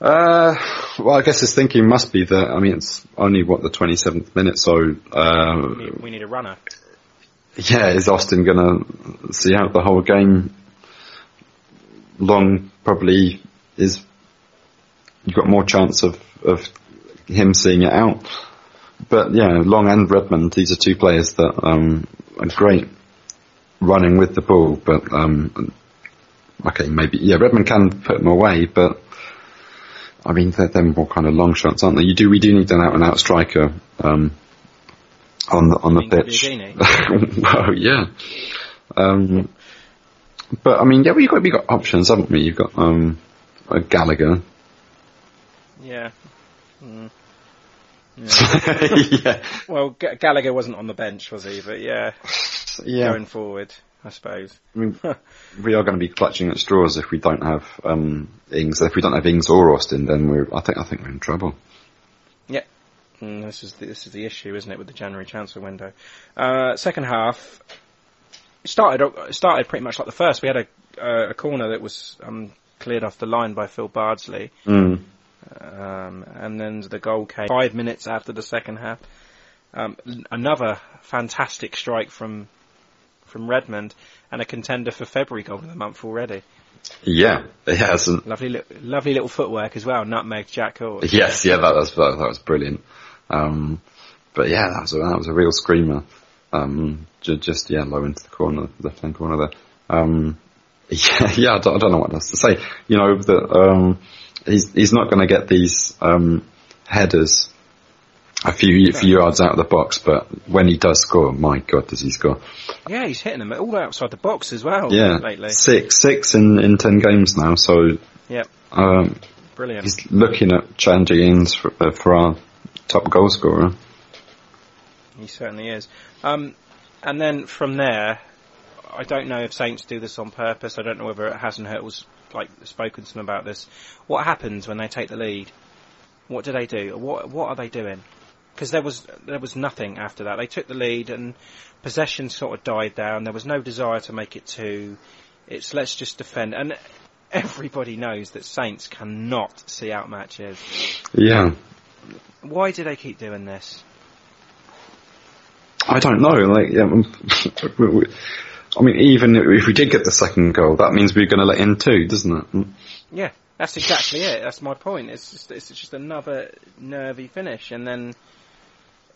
Uh, well, I guess his thinking must be that, I mean, it's only, what, the 27th minute, so, uh, We need, we need a runner. yeah, is Austin gonna see out the whole game? Long probably is, you've got more chance of, of him seeing it out. But yeah, Long and Redmond, these are two players that, um, are great running with the ball, but um, okay, maybe yeah, Redmond can put them away, but I mean they're, they're more kind of long shots, aren't they? You do we do need an out and out striker um, on the on the pitch. Biagini? [LAUGHS] well, yeah. Um, but I mean, yeah, we got we got options, haven't we? You've got um, uh, Gallagher. Yeah. Mm. [LAUGHS] yeah, Well, G- Gallagher wasn't on the bench, was he? But yeah, yeah. going forward, I suppose. I mean, [LAUGHS] we are going to be clutching at straws if we don't have um, Ings. If we don't have Ings or Austin, then we're. I think I think we're in trouble. Yeah. Mm, this is the, this is the issue, isn't it, with the January transfer window? Uh, second half started started pretty much like the first. We had a uh, a corner that was um, cleared off the line by Phil Bardsley, Mm. um, and then the goal came five minutes after the second half. Um, another fantastic strike from from Redmond, and a contender for February goal of the month already. Yeah, it hasn't. Lovely, li- lovely little footwork as well. Nutmeg Jack Cork. Yes, yeah, that was that, that was brilliant. Um, but yeah, that was a, that was a real screamer. Um, ju- just yeah, low into the corner, left hand corner there. Um, yeah, [LAUGHS] yeah, I don't, I don't know what else to say. You know that um, he's he's not going to get these um, headers a few few yards out of the box, but when he does score, my God, does he score? Yeah, he's hitting them all outside the box as well Yeah, lately. six six in in ten games now. So Yep, um, brilliant. he's looking at challenging Ings for, uh, for our top goal scorer. He certainly is. Um, and then from there, I don't know if Saints do this on purpose. I don't know whether Hasenhüttl's like spoken to them about this. What happens when they take the lead? What do they do? What What are they doing? Because there was there was nothing after that. They took the lead and possession sort of died down. There was no desire to make it two. It's let's just defend. And everybody knows that Saints cannot see out matches. Yeah. Why do they keep doing this? I don't know. Like, yeah, um, [LAUGHS] I mean, even if we did get the second goal, that means we're going to let in two, doesn't it? Yeah, that's exactly it. That's my point. It's just it's just another nervy finish, and then,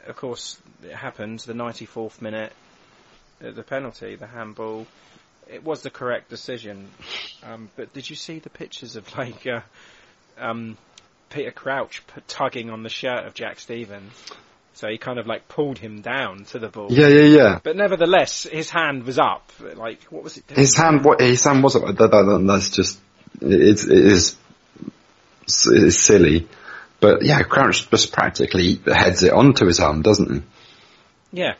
of course, it happens. The 94th minute, the penalty, the handball. It was the correct decision. Um, but did you see the pictures of like uh, um, Peter Crouch p- tugging on the shirt of Jack Stephens? So he kind of like pulled him down to the ball. Yeah, yeah, yeah. But nevertheless, his hand was up. Like, what was it doing? His hand, what his hand was, that, that, that, that's just, it's, it is, it's silly. But yeah, Crouch just practically heads it onto his arm, doesn't he? Yeah.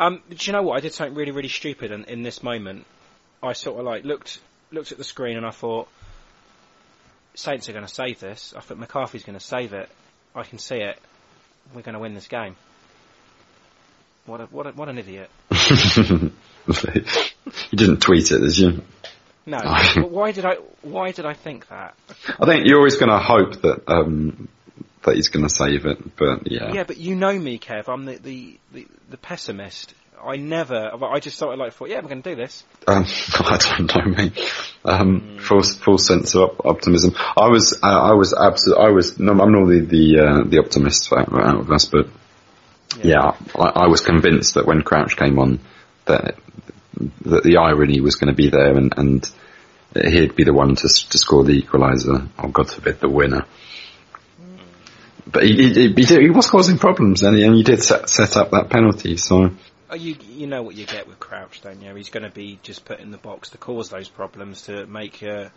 Um, do you know what? I did something really, really stupid in, in this moment. I sort of like looked looked at the screen and I thought, Saints are going to save this. I thought McCarthy's going to save it. I can see it. We're going to win this game. What a, what a, what an idiot. [LAUGHS] you didn't tweet it, did you? No. [LAUGHS] But why did I why did I think that? I think you're always going to hope that, um, that he's going to save it, but yeah. Yeah, but you know me, Kev. I'm the the, the, the pessimist. I never. I just sort of like thought, yeah, we're going to do this. Um, [LAUGHS] I don't know, me. Um, full, full sense of op- optimism. I was, uh, I was absolutely, I was, no, I'm normally the, uh, the optimist out out of us, but yeah, I, I was convinced that when Crouch came on, that, that the irony was going to be there and, and he'd be the one to, to score the equaliser, or God forbid, the winner. But he, he, he, did, he was causing problems and he, and he did set, set up that penalty, so. Oh, you you know what you get with Crouch, don't you? He's going to be just put in the box to cause those problems, to make a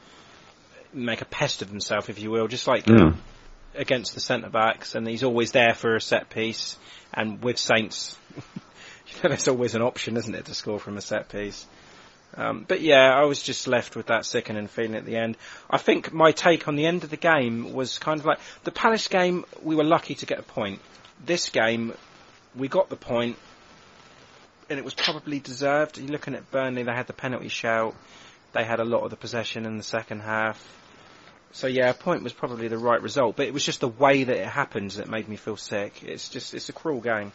make a pest of himself, if you will, just like Yeah. against the centre backs. And he's always there for a set piece. And with Saints, [LAUGHS] there's always an option, isn't it, to score from a set piece. Um, but yeah, I was just left with that sickening feeling at the end. I think my take on the end of the game was kind of like the Palace game. We were lucky to get a point. This game, we got the point, and it was probably deserved. You're looking at Burnley; they had the penalty shout. They had a lot of the possession in the second half. So yeah, a point was probably the right result. But it was just the way that it happened that made me feel sick. It's just it's a cruel game.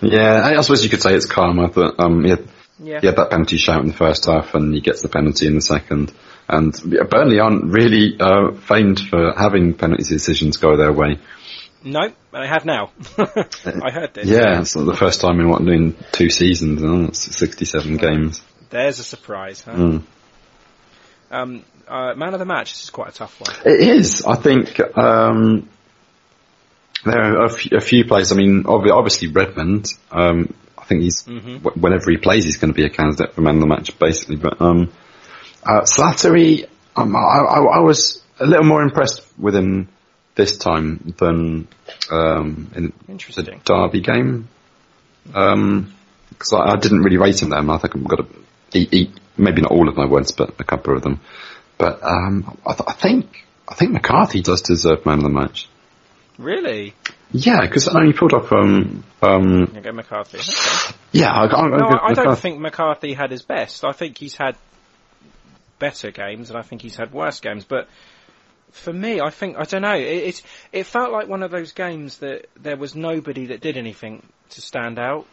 Yeah, I suppose you could say it's karma, but um, yeah, Yeah. he had that penalty shout in the first half, and he gets the penalty in the second. And Burnley aren't really uh, famed for having penalty decisions go their way. No, but I have now. [LAUGHS] I heard this. Yeah, it's the first time in what two seasons. It's 67 games. There's a surprise. Huh? Mm. Um, uh, man of the match. This is quite a tough one. It is. I think um, there are a few, a few players. I mean, obvi- obviously Redmond. Um, I think he's wh- whenever he plays, he's going to be a candidate for man of the match, basically. But um, uh, Slattery, um, I, I, I was a little more impressed with him this time than um, in the Derby game. Because I, I didn't really rate him there. and I think I've got to eat, eat maybe not all of my words, but a couple of them. But um, I, th- I think I think McCarthy does deserve man of the match. Really? Yeah, because I he pulled up. Um, um, You go McCarthy. Okay. yeah, I, I, No, I, I don't think McCarthy had his best. I think he's had better games, and I think he's had worse games. But for me, I think I don't know. It, it it felt like one of those games that there was nobody that did anything to stand out.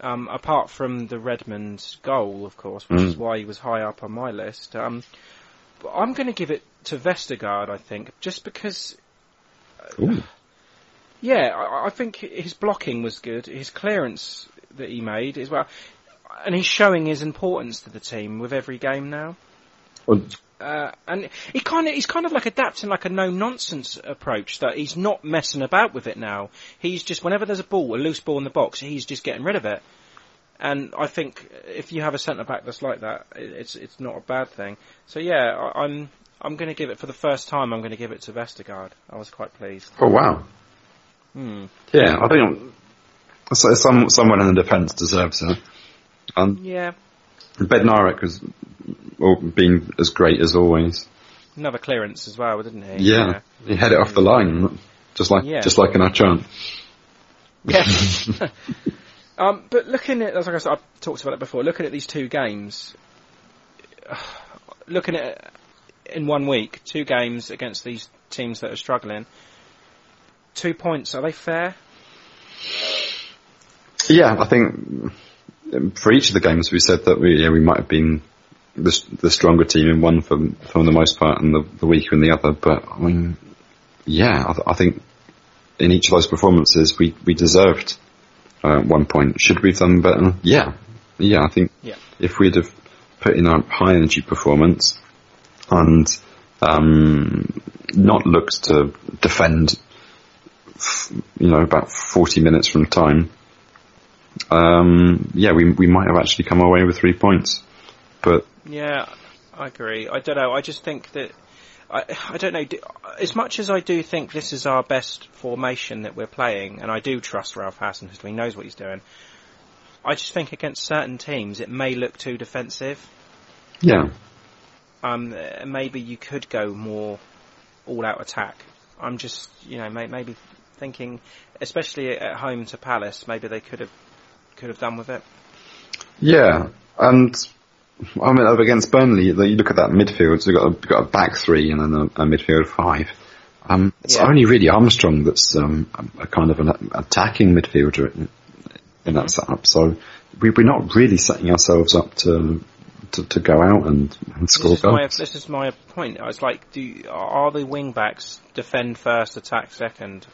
Um, apart from the Redmond goal, of course, which is why he was high up on my list. Um, but I'm going to give it to Vestergaard, I think, just because Ooh. yeah, I, I think his blocking was good. His clearance that he made as well, and he's showing his importance to the team with every game now. Well, Uh, and he kind of he's kind of like adapting like a no nonsense approach that he's not messing about with it now. He's just whenever there's a ball, a loose ball in the box, he's just getting rid of it. And I think if you have a centre back that's like that, it's it's not a bad thing. So yeah, I, I'm I'm going to give it for the first time. I'm going to give it to Vestergaard. I was quite pleased. oh wow. Hmm. Yeah, I think so- some someone in the defence deserves it. And Yeah, Bednarek has well, been as great as always. Another clearance as well, didn't he? Yeah, he had it off the line, just like Yeah. just like in our chant. Yeah. [LAUGHS] [LAUGHS] um, but looking at, as like I said, I've talked about it before. Looking at these two games, [SIGHS] looking at in one week, two games against these teams that are struggling. Two points, are they fair? Yeah, I think for each of the games we said that we yeah we might have been the, the stronger team in one for for the most part and the, the weaker in the other. But I mean, yeah, I, th- I think in each of those performances we we deserved uh, one point. Should we have done better? Yeah, yeah. I think Yeah. if we'd have put in our high energy performance and um, not looked to defend, f- you know, about 40 minutes from time, um, yeah, we we might have actually come away with three points. But Yeah, I agree. I don't know. I just think that I I don't know. do- As much as I do think this is our best formation that we're playing, and I do trust Ralph Hasenhüttl, he knows what he's doing. I just think against certain teams it may look too defensive. yeah, Um, maybe you could go more all-out attack. I'm just, you know, may, maybe thinking, especially at home to Palace, maybe they could have could have done with it. yeah, and I mean against Burnley, you look at that midfield. So you've got a, you've got a back three and then a, a midfield five. Um, it's Yeah. only really Armstrong that's um, a, kind of an attacking midfielder in, in that setup. So we, we're not really setting ourselves up to to, to go out and, and score This is, my, goals. this is my point. It's like, do are the wing backs defend first, attack second?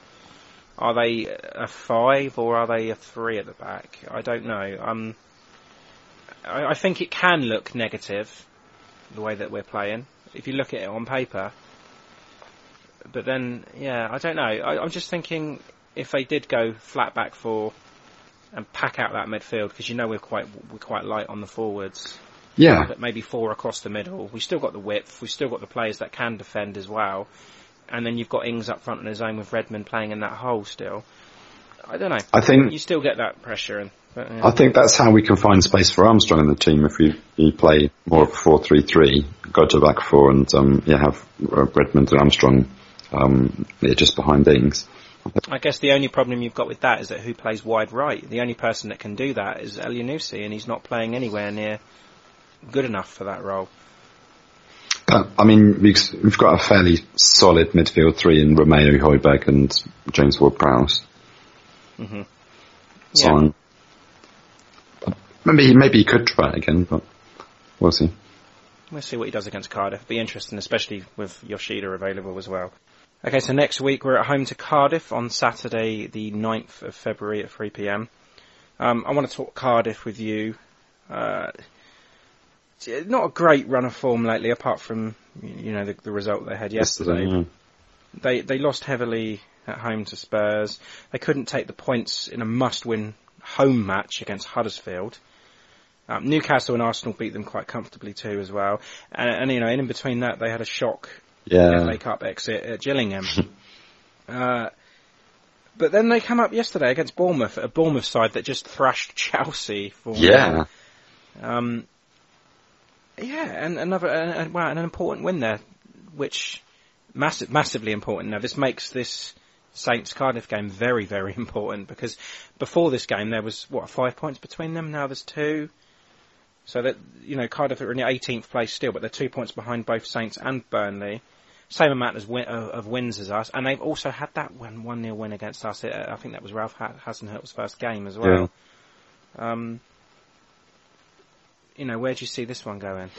Are they a five or are they a three at the back? I don't know. Um, I, I think it can look negative the way that we're playing if you look at it on paper. But then, yeah, I don't know. I, I'm just thinking if they did go flat back four and pack out that midfield because you know we're quite we're quite light on the forwards Yeah, but maybe four across the middle. We've still got the width. We've still got the players that can defend as well. And then you've got Ings up front in his own with Redmond playing in that hole still. I don't know. I think You still get that pressure. And, but, yeah. I think that's how we can find space for Armstrong in the team. If you, play more of a four-three-three, go to back four, and um, yeah, have uh, Redmond and Armstrong um, yeah, just behind Ings. I guess the only problem you've got with that is that who plays wide right? The only person that can do that is Elyounoussi, and he's not playing anywhere near good enough for that role. But I mean, we've, we've got a fairly solid midfield three in Romeu Højbjerg and James Ward-Prowse. hmm Yeah. um, maybe maybe he could try it again, but we'll see. We'll see what he does against Cardiff. Be interesting, especially with Yoshida available as well. Okay, so next week we're at home to Cardiff on Saturday, the 9th of February at 3 pm. Um, I want to talk Cardiff with you. Uh, not a great run of form lately, apart from you know the, the result they had yesterday. Yesterday, They they lost heavily at home to Spurs. They couldn't take the points in a must-win home match against Huddersfield. Um, Newcastle and Arsenal beat them quite comfortably too, as well. And, and you know, in between that, they had a shock yeah. FA Cup exit at Gillingham. [LAUGHS] uh, but then they come up yesterday against Bournemouth, a Bournemouth side that just thrashed [LAUGHS] Chelsea for Yeah. um, yeah, and another uh, wow, and an important win there, which massive, massively important. Now this makes this Saints Cardiff game very, very [LAUGHS] important because before this game there was what five points between them. Now there's two. So that you know Cardiff are in the 18th place still, but they're two points behind both Saints and Burnley. Same amount as win, of, of wins as us, and they've also had that one one 0 win against us. Uh, I think that was Ralph ha- Hasenhüttl's first game as well. Um, you know, where do you see this one going?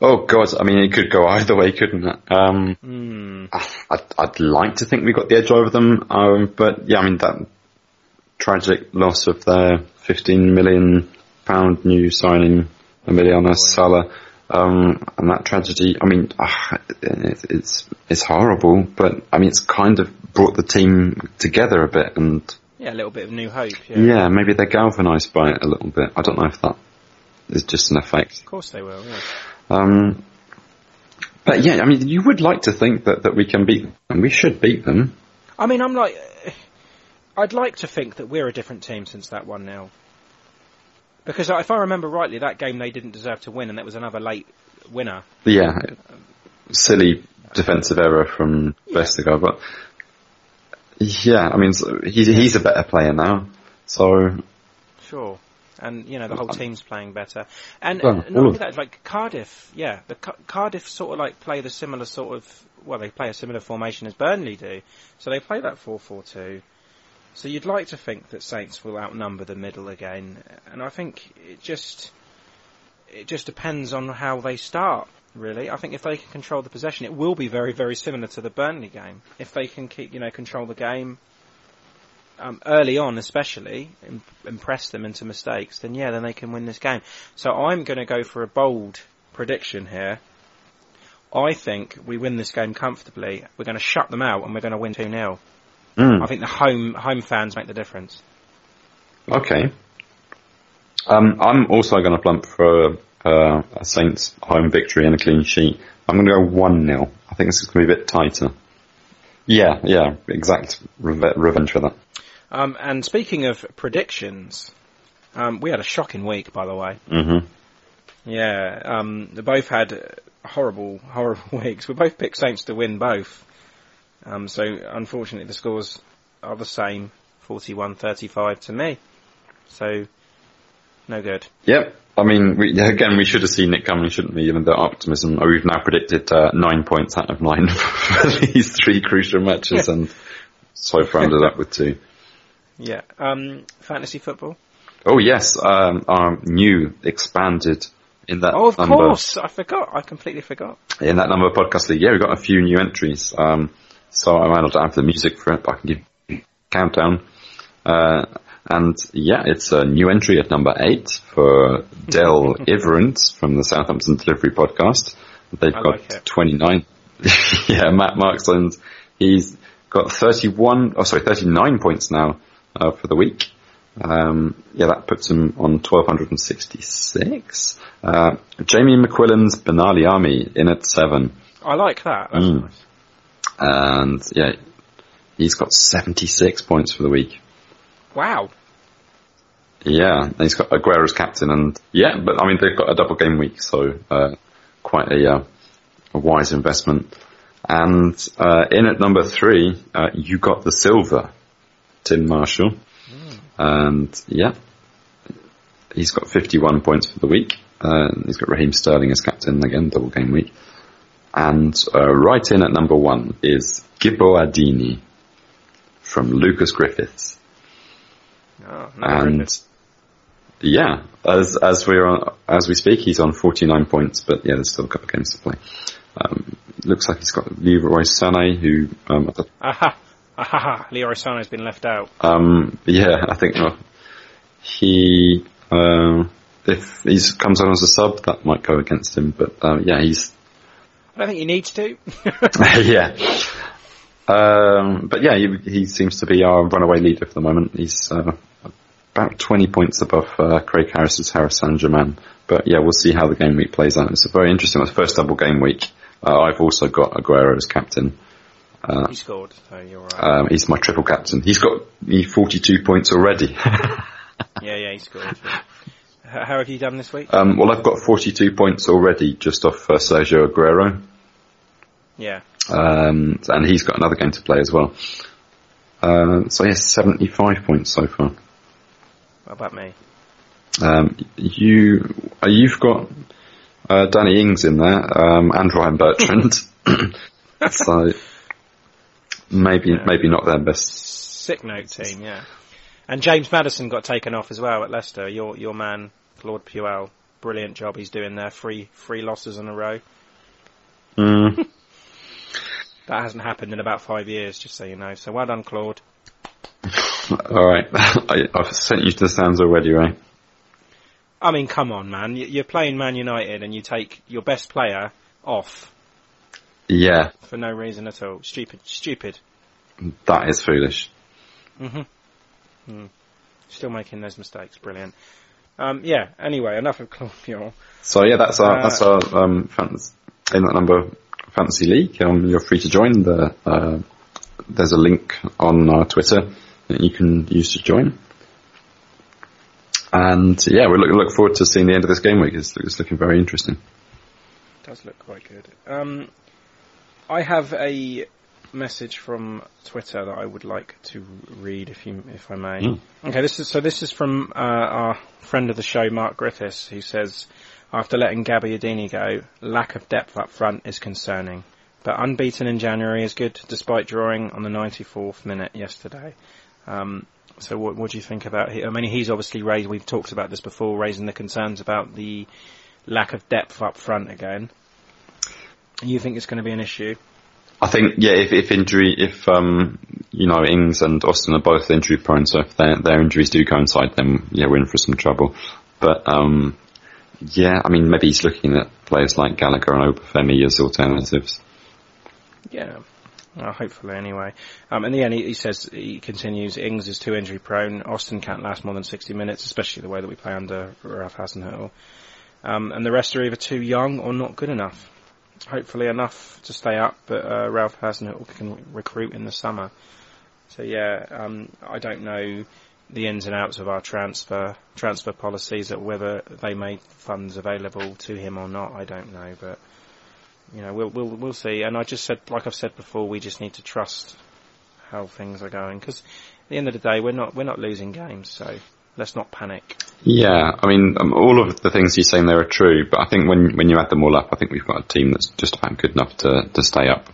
Oh God, I mean, it could go either way, couldn't it? Um, Hmm. I'd, I'd like to think we got the edge over them, um, but yeah, I mean that tragic loss of their 15 million pound new signing, Emiliano Sala, um, and that tragedy. I mean, ah, it, it's it's horrible, but I mean, it's kind of brought the team together a bit, and Yeah, a little bit of new hope. Yeah, yeah, maybe they're galvanised by it a little bit. I don't know if that is just an effect. of course they will. Yeah. Um, but yeah, I mean, you would like to think that, that we can beat them, and we should beat them. I mean, I'm like, I'd like to think that we're a different team since that one 0 Because if I remember rightly, that game they didn't deserve to win, and it was another late winner. Yeah, silly defensive error from Vestergaard, but yeah, I mean, so he's, he's a better player now, so Sure. And you know the whole team's playing better, and Well, not only that, like Cardiff, yeah, the Ca- Cardiff sort of like play the similar sort of well, they play a similar formation as Burnley do, so they play that four-four-two. So you'd like to think that Saints will outnumber the middle again, and I think it just it just depends on how they start. Really, I think if they can control the possession, it will be very, very similar to the Burnley game. If they can keep, you know, control the game um, early on, especially im- impress them into mistakes, then yeah, then they can win this game. So I'm going to go for a bold prediction here. I think we win this game comfortably. We're going to shut them out, and we're going to win two 0 mm, I think the home home fans make the difference. okay. Um, I'm also going to plump for uh, a Saints home victory and a clean sheet. I'm going to go one 0 I think this is going to be a bit tighter. Yeah, yeah, exact reve- revenge for that. Um, and speaking of predictions, um, we had a shocking week, by the way. hmm Yeah, um, they both had horrible, horrible [LAUGHS] weeks. We both picked Saints to win both. Um, so unfortunately the scores are the same, 41-35 to me. So, no good. Yep. I mean, we, [LAUGHS] again, we should have seen it coming, shouldn't we? Even the optimism. Oh, we've now predicted uh, nine points out of nine [LAUGHS] for these three crucial matches, and so far ended up with two. Yeah. Um, fantasy football? Oh yes, um, our new expanded in that Oh, of number course! I forgot. I completely forgot. in that number podcast league. Yeah, we've got a few new entries. Um, so I might not have the music for it, but I can give you a countdown. Uh, and yeah, it's a new entry at number eight for [LAUGHS] Dell Iverant from the Southampton Delivery Podcast. They've I got like it. 29. [LAUGHS] yeah, Matt Marksland. He's got 31, oh sorry, 39 points now, uh, for the week. Um, yeah, that puts him on 1266. Uh, Jamie McQuillan's Benali Army in at seven. I like that. That's Mm. nice. And yeah, he's got 76 points for the week. Wow. Yeah, and he's got Aguero's captain, and yeah, but I mean they've got a double game week, so uh, quite a, uh, a wise investment. And uh, in at number three, uh, you got the silver, Tim Marshall, and yeah, he's got 51 points for the week. Uh, he's got Raheem Sterling as captain again, double game week. And uh, right in at number one is Gibbo Adini from Lucas Griffiths. Oh, never heard of And yeah, as as we are as we speak, he's on 49 points, but yeah, there's still a couple of games to play. Um, looks like he's got Leroy Sané, who um, Aha, aha, Leroy Sané has been left out. um, yeah, I think uh, he um, if he comes on as a sub, that might go against him. But um, yeah, he's I don't think he needs to. [LAUGHS] [LAUGHS] yeah. Um, but yeah, he, he seems to be our runaway leader for the moment. He's uh, about 20 points above uh, Craig Harris's Harris Saint Germain. But yeah, we'll see how the game week plays out. It's a very interesting one. First double game week. Uh, I've also got Aguero as captain. he scored, so you're right. Um, he's my triple captain. He's got he 42 points already. [LAUGHS] yeah, yeah, he scored. H- How have you done this week? um, well, I've got 42 points already just off uh, Sergio Aguero. yeah. Um, and he's got another game to play as well. Uh, so yes, 75 points so far. What about me? Um, you, uh, you've got uh, Danny Ings in there, um, and Ryan Bertrand. [LAUGHS] [LAUGHS] so maybe maybe not their best. Sick note team, yeah. And James Maddison got taken off as well at Leicester. Your your man Claude Puel, brilliant job he's doing there. Three three losses in a row. Mm, [LAUGHS] That hasn't happened in about five years, just so you know. So well done, Claude. [LAUGHS] all right, [LAUGHS] I, I've sent you to the stands already, right? I mean, come on, man. You- You're playing Man United and you take your best player off Yeah, for no reason at all. Stupid, stupid. that is foolish. Still making those mistakes. Brilliant. Um, yeah. Anyway, enough of Puel. So yeah, that's our Uh, that's our um, fantasy, in that number fantasy league. Um, you're free to join. The uh, there's a link on our Twitter that you can use to join. And yeah, we look look forward to seeing the end of this game week. It's, it's looking very interesting. does look quite good. Um, I have a message from Twitter that I would like to read, if you, if I may. Mm. Okay, this is so. This is from uh, our friend of the show, Mark Griffiths, who says, after letting Gabbiadini go, lack of depth up front is concerning. But unbeaten in January is good, despite drawing on the 94th minute yesterday. Um, so what, what do you think about? I mean, he's obviously raised. We've talked about this before, raising the concerns about the lack of depth up front again. You think it's going to be an issue? I think yeah, if, if injury, if um, you know Ings and Austin are both injury prone, so if their their injuries do coincide, then yeah, we're in for some trouble. But um, yeah, I mean maybe he's looking at players like Gallagher and Obafemi as alternatives. Yeah. Well, hopefully, anyway. Um, in the end, he, he says he continues. Ings is too injury prone. Austin can't last more than 60 minutes, especially the way that we play under Ralph Hasenhüttl. Um, and the rest are either too young or not good enough. Hopefully enough to stay up, but uh, Ralph Hasenhüttl can recruit in the summer. So yeah, um, I don't know the ins and outs of our transfer transfer policies, or whether they made funds available to him or not. I don't know, but you know, we'll we'll we'll see. And I just said, like I've said before, we just need to trust how things are going because at the end of the day, we're not we're not losing games, so let's not panic. Yeah, I mean, um, all of the things he's saying there are true, but I think when when you add them all up, I think we've got a team that's just about good enough to to stay up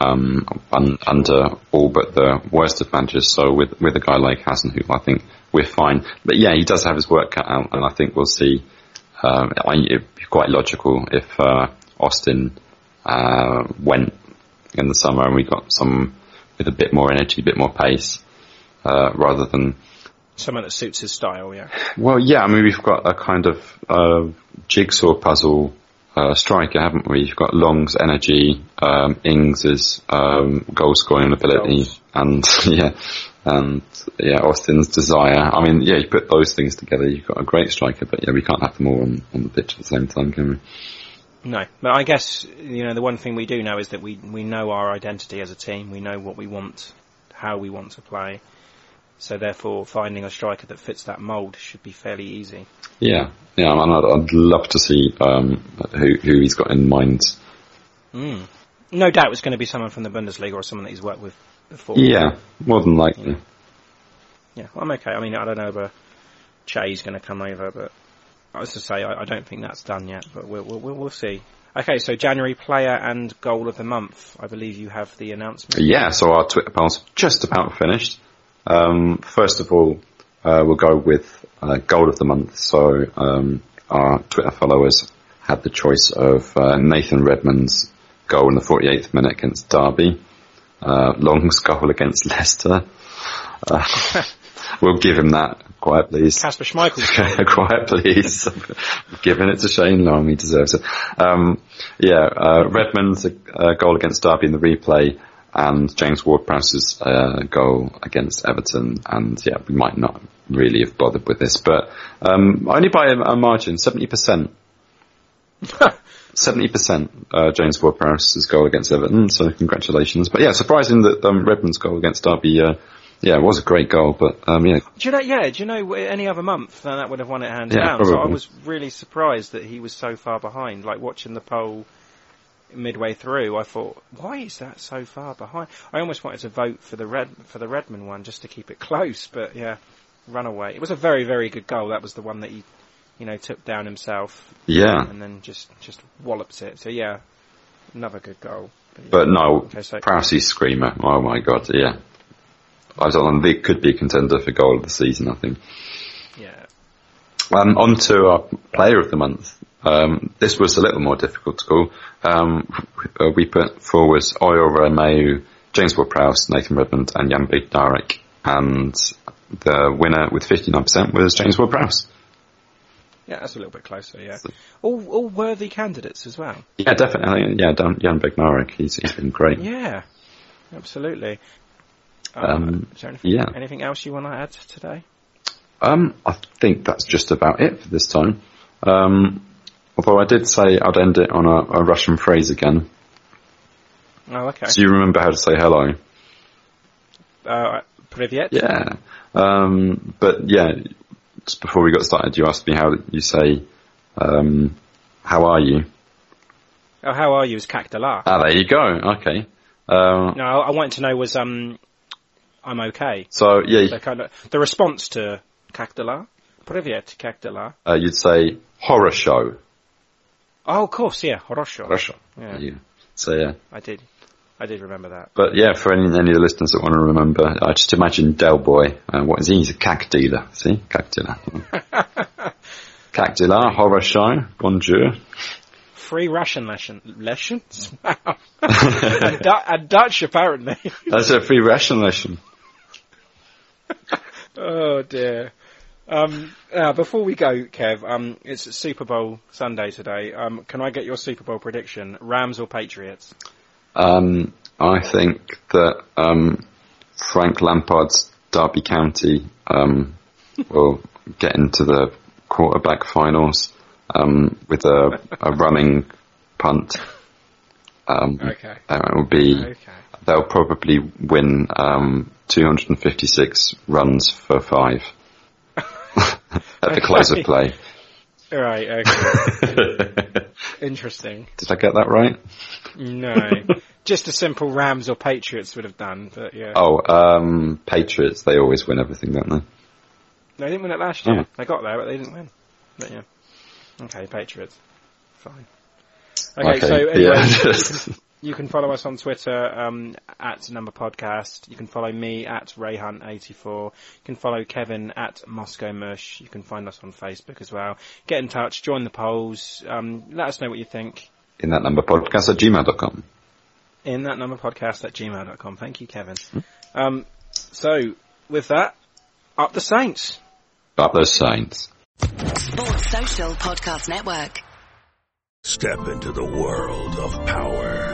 um, un, under all but the worst of managers. So with with a guy like Hasenhüttl, I think we're fine. But yeah, he does have his work cut out, and I think we'll see. I, it'd be quite logical if uh, Austin uh, went in the summer and we got some with a bit more energy, a bit more pace, uh, rather than Someone that suits his style, yeah. well, yeah, I mean, we've got a kind of uh, jigsaw puzzle uh, striker, haven't we? You've got Long's energy, um, Ings's um, goal scoring ability, and [LAUGHS] yeah, and yeah, Austin's desire. I mean, yeah, you put those things together, you've got a great striker, but yeah, we can't have them all on, on the pitch at the same time, can we? No, but I guess you know the one thing we do know is that we we know our identity as a team. We know what we want, how we want to play. So therefore, finding a striker that fits that mould should be fairly easy. Yeah, yeah, and I'd, I'd love to see um, who who he's got in mind. Mm. No doubt it's going to be someone from the Bundesliga or someone that he's worked with before. Yeah, more than likely. Yeah, well, I'm okay. I mean, I don't know whether Che's going to come over, but I was to say I, I don't think that's done yet, but we'll, we'll, we'll, we'll see. Okay, so January player and goal of the month. I believe you have the announcement. Yeah, so our Twitter polls just about finished. Um, first of all, uh, we'll go with uh, goal of the month. So um, our Twitter followers had the choice of uh, Nathan Redmond's goal in the 48th minute against Derby. Uh, Long's goal against [LAUGHS] Leicester. Uh, [LAUGHS] we'll give him that. Quiet, please. Kasper Schmeichel's [LAUGHS] Quiet, please. Giving it to Shane Long. He deserves it. Um, yeah, uh, Redmond's uh, goal against Derby in the replay and James Ward-Prowse's uh, goal against Everton. And yeah, we might not really have bothered with this, but um, only by a, a margin, 70%. 70% [LAUGHS] uh, James Ward-Prowse's goal against Everton, so congratulations. But yeah, surprising that um, Redmond's goal against Derby, uh, yeah, it was a great goal, but um, yeah, Do you know? Yeah. Do you know? Any other month, then that would have won it hands Yeah, down. So I was really surprised that he was so far behind. Like watching the poll midway through, I thought, why is that so far behind? I almost wanted to vote for the red for the Redmond one just to keep it close, but yeah, runaway. It was a very very good goal. That was the one that he, you know, took down himself yeah. and then just just wallops it. So yeah, another good goal. yeah. But no, Okay, so- screamer. Oh my god, yeah. I don't know, they could be a contender for goal of the season, I think. yeah, Um, on to our player of the month. Um, this was a little more difficult to call. Um, uh, we put forward Oriol Romeu, James Ward-Prowse, Nathan Redmond, and Jan Bednarek. And the winner with 59% was James Ward-Prowse. yeah, that's a little bit closer. Yeah, all all worthy candidates as well. Yeah, definitely. Yeah, Dan- Jan Bednarek, he's, he's been great. Yeah, absolutely. Uh, Um, is there anything, yeah. anything else you want to add today? Um, I think that's just about it for this time. Um, although I did say I'd end it on a, a Russian phrase again. Oh, okay. Do you remember how to say hello? Uh, Privyet? Yeah. Um, but yeah, just before we got started, you asked me how you say, um, how are you? Oh, how are you? Is Cactala. Ah, there you go. Okay. Um, no, I wanted to know was um, I'm okay. so yeah, So kind of the response to Cactala. Privyet, Cactala. uh, you'd say horror show. Oh, of course, yeah, Horosho. Russia. Yeah. You. So yeah. I did. I did remember that. But yeah, for any, any of the listeners that want to remember, I just imagine Del Boy. Uh, what is he? He's a cack dealer. See? Cack dealer. [LAUGHS] cack dealer, horror show, bonjour. Free Russian lesson, lessons? [LAUGHS] Wow. and, Du- and Dutch, apparently. That's a free ration lesson. [LAUGHS] oh dear. Um, uh, before we go, Kev, um, it's Super Bowl Sunday today. Um, can I get your Super Bowl prediction? Rams or Patriots? Um, I think that um, Frank Lampard's Derby County um, will get into the quarterback finals um, with a, a running punt. Um, Okay. It will be. Okay. They'll probably win um, 256 runs for five at the close of play. [LAUGHS] Right, okay. [LAUGHS] Interesting. Did I get that right? No. [LAUGHS] Just a simple Rams or Patriots would have done, but yeah. Oh, um, Patriots. They always win everything, don't they? They didn't win it last year. Oh. They got there, but they didn't win. But yeah. Okay, Patriots. Fine. Okay, so anyway, yeah. You, can, follow us on Twitter um, at Number Podcast. You can follow me at RayHunt84. You can follow Kevin at Moscow Mush. You can find us on Facebook as well. Get in touch, join the polls. Um, let us know what you think. In that number podcast at gmail.com. in that number podcast at gmail.com. Thank you, Kevin. Um, so, with that, up the Saints. Up the Saints. Sports Social Podcast Network. Step into the world of power,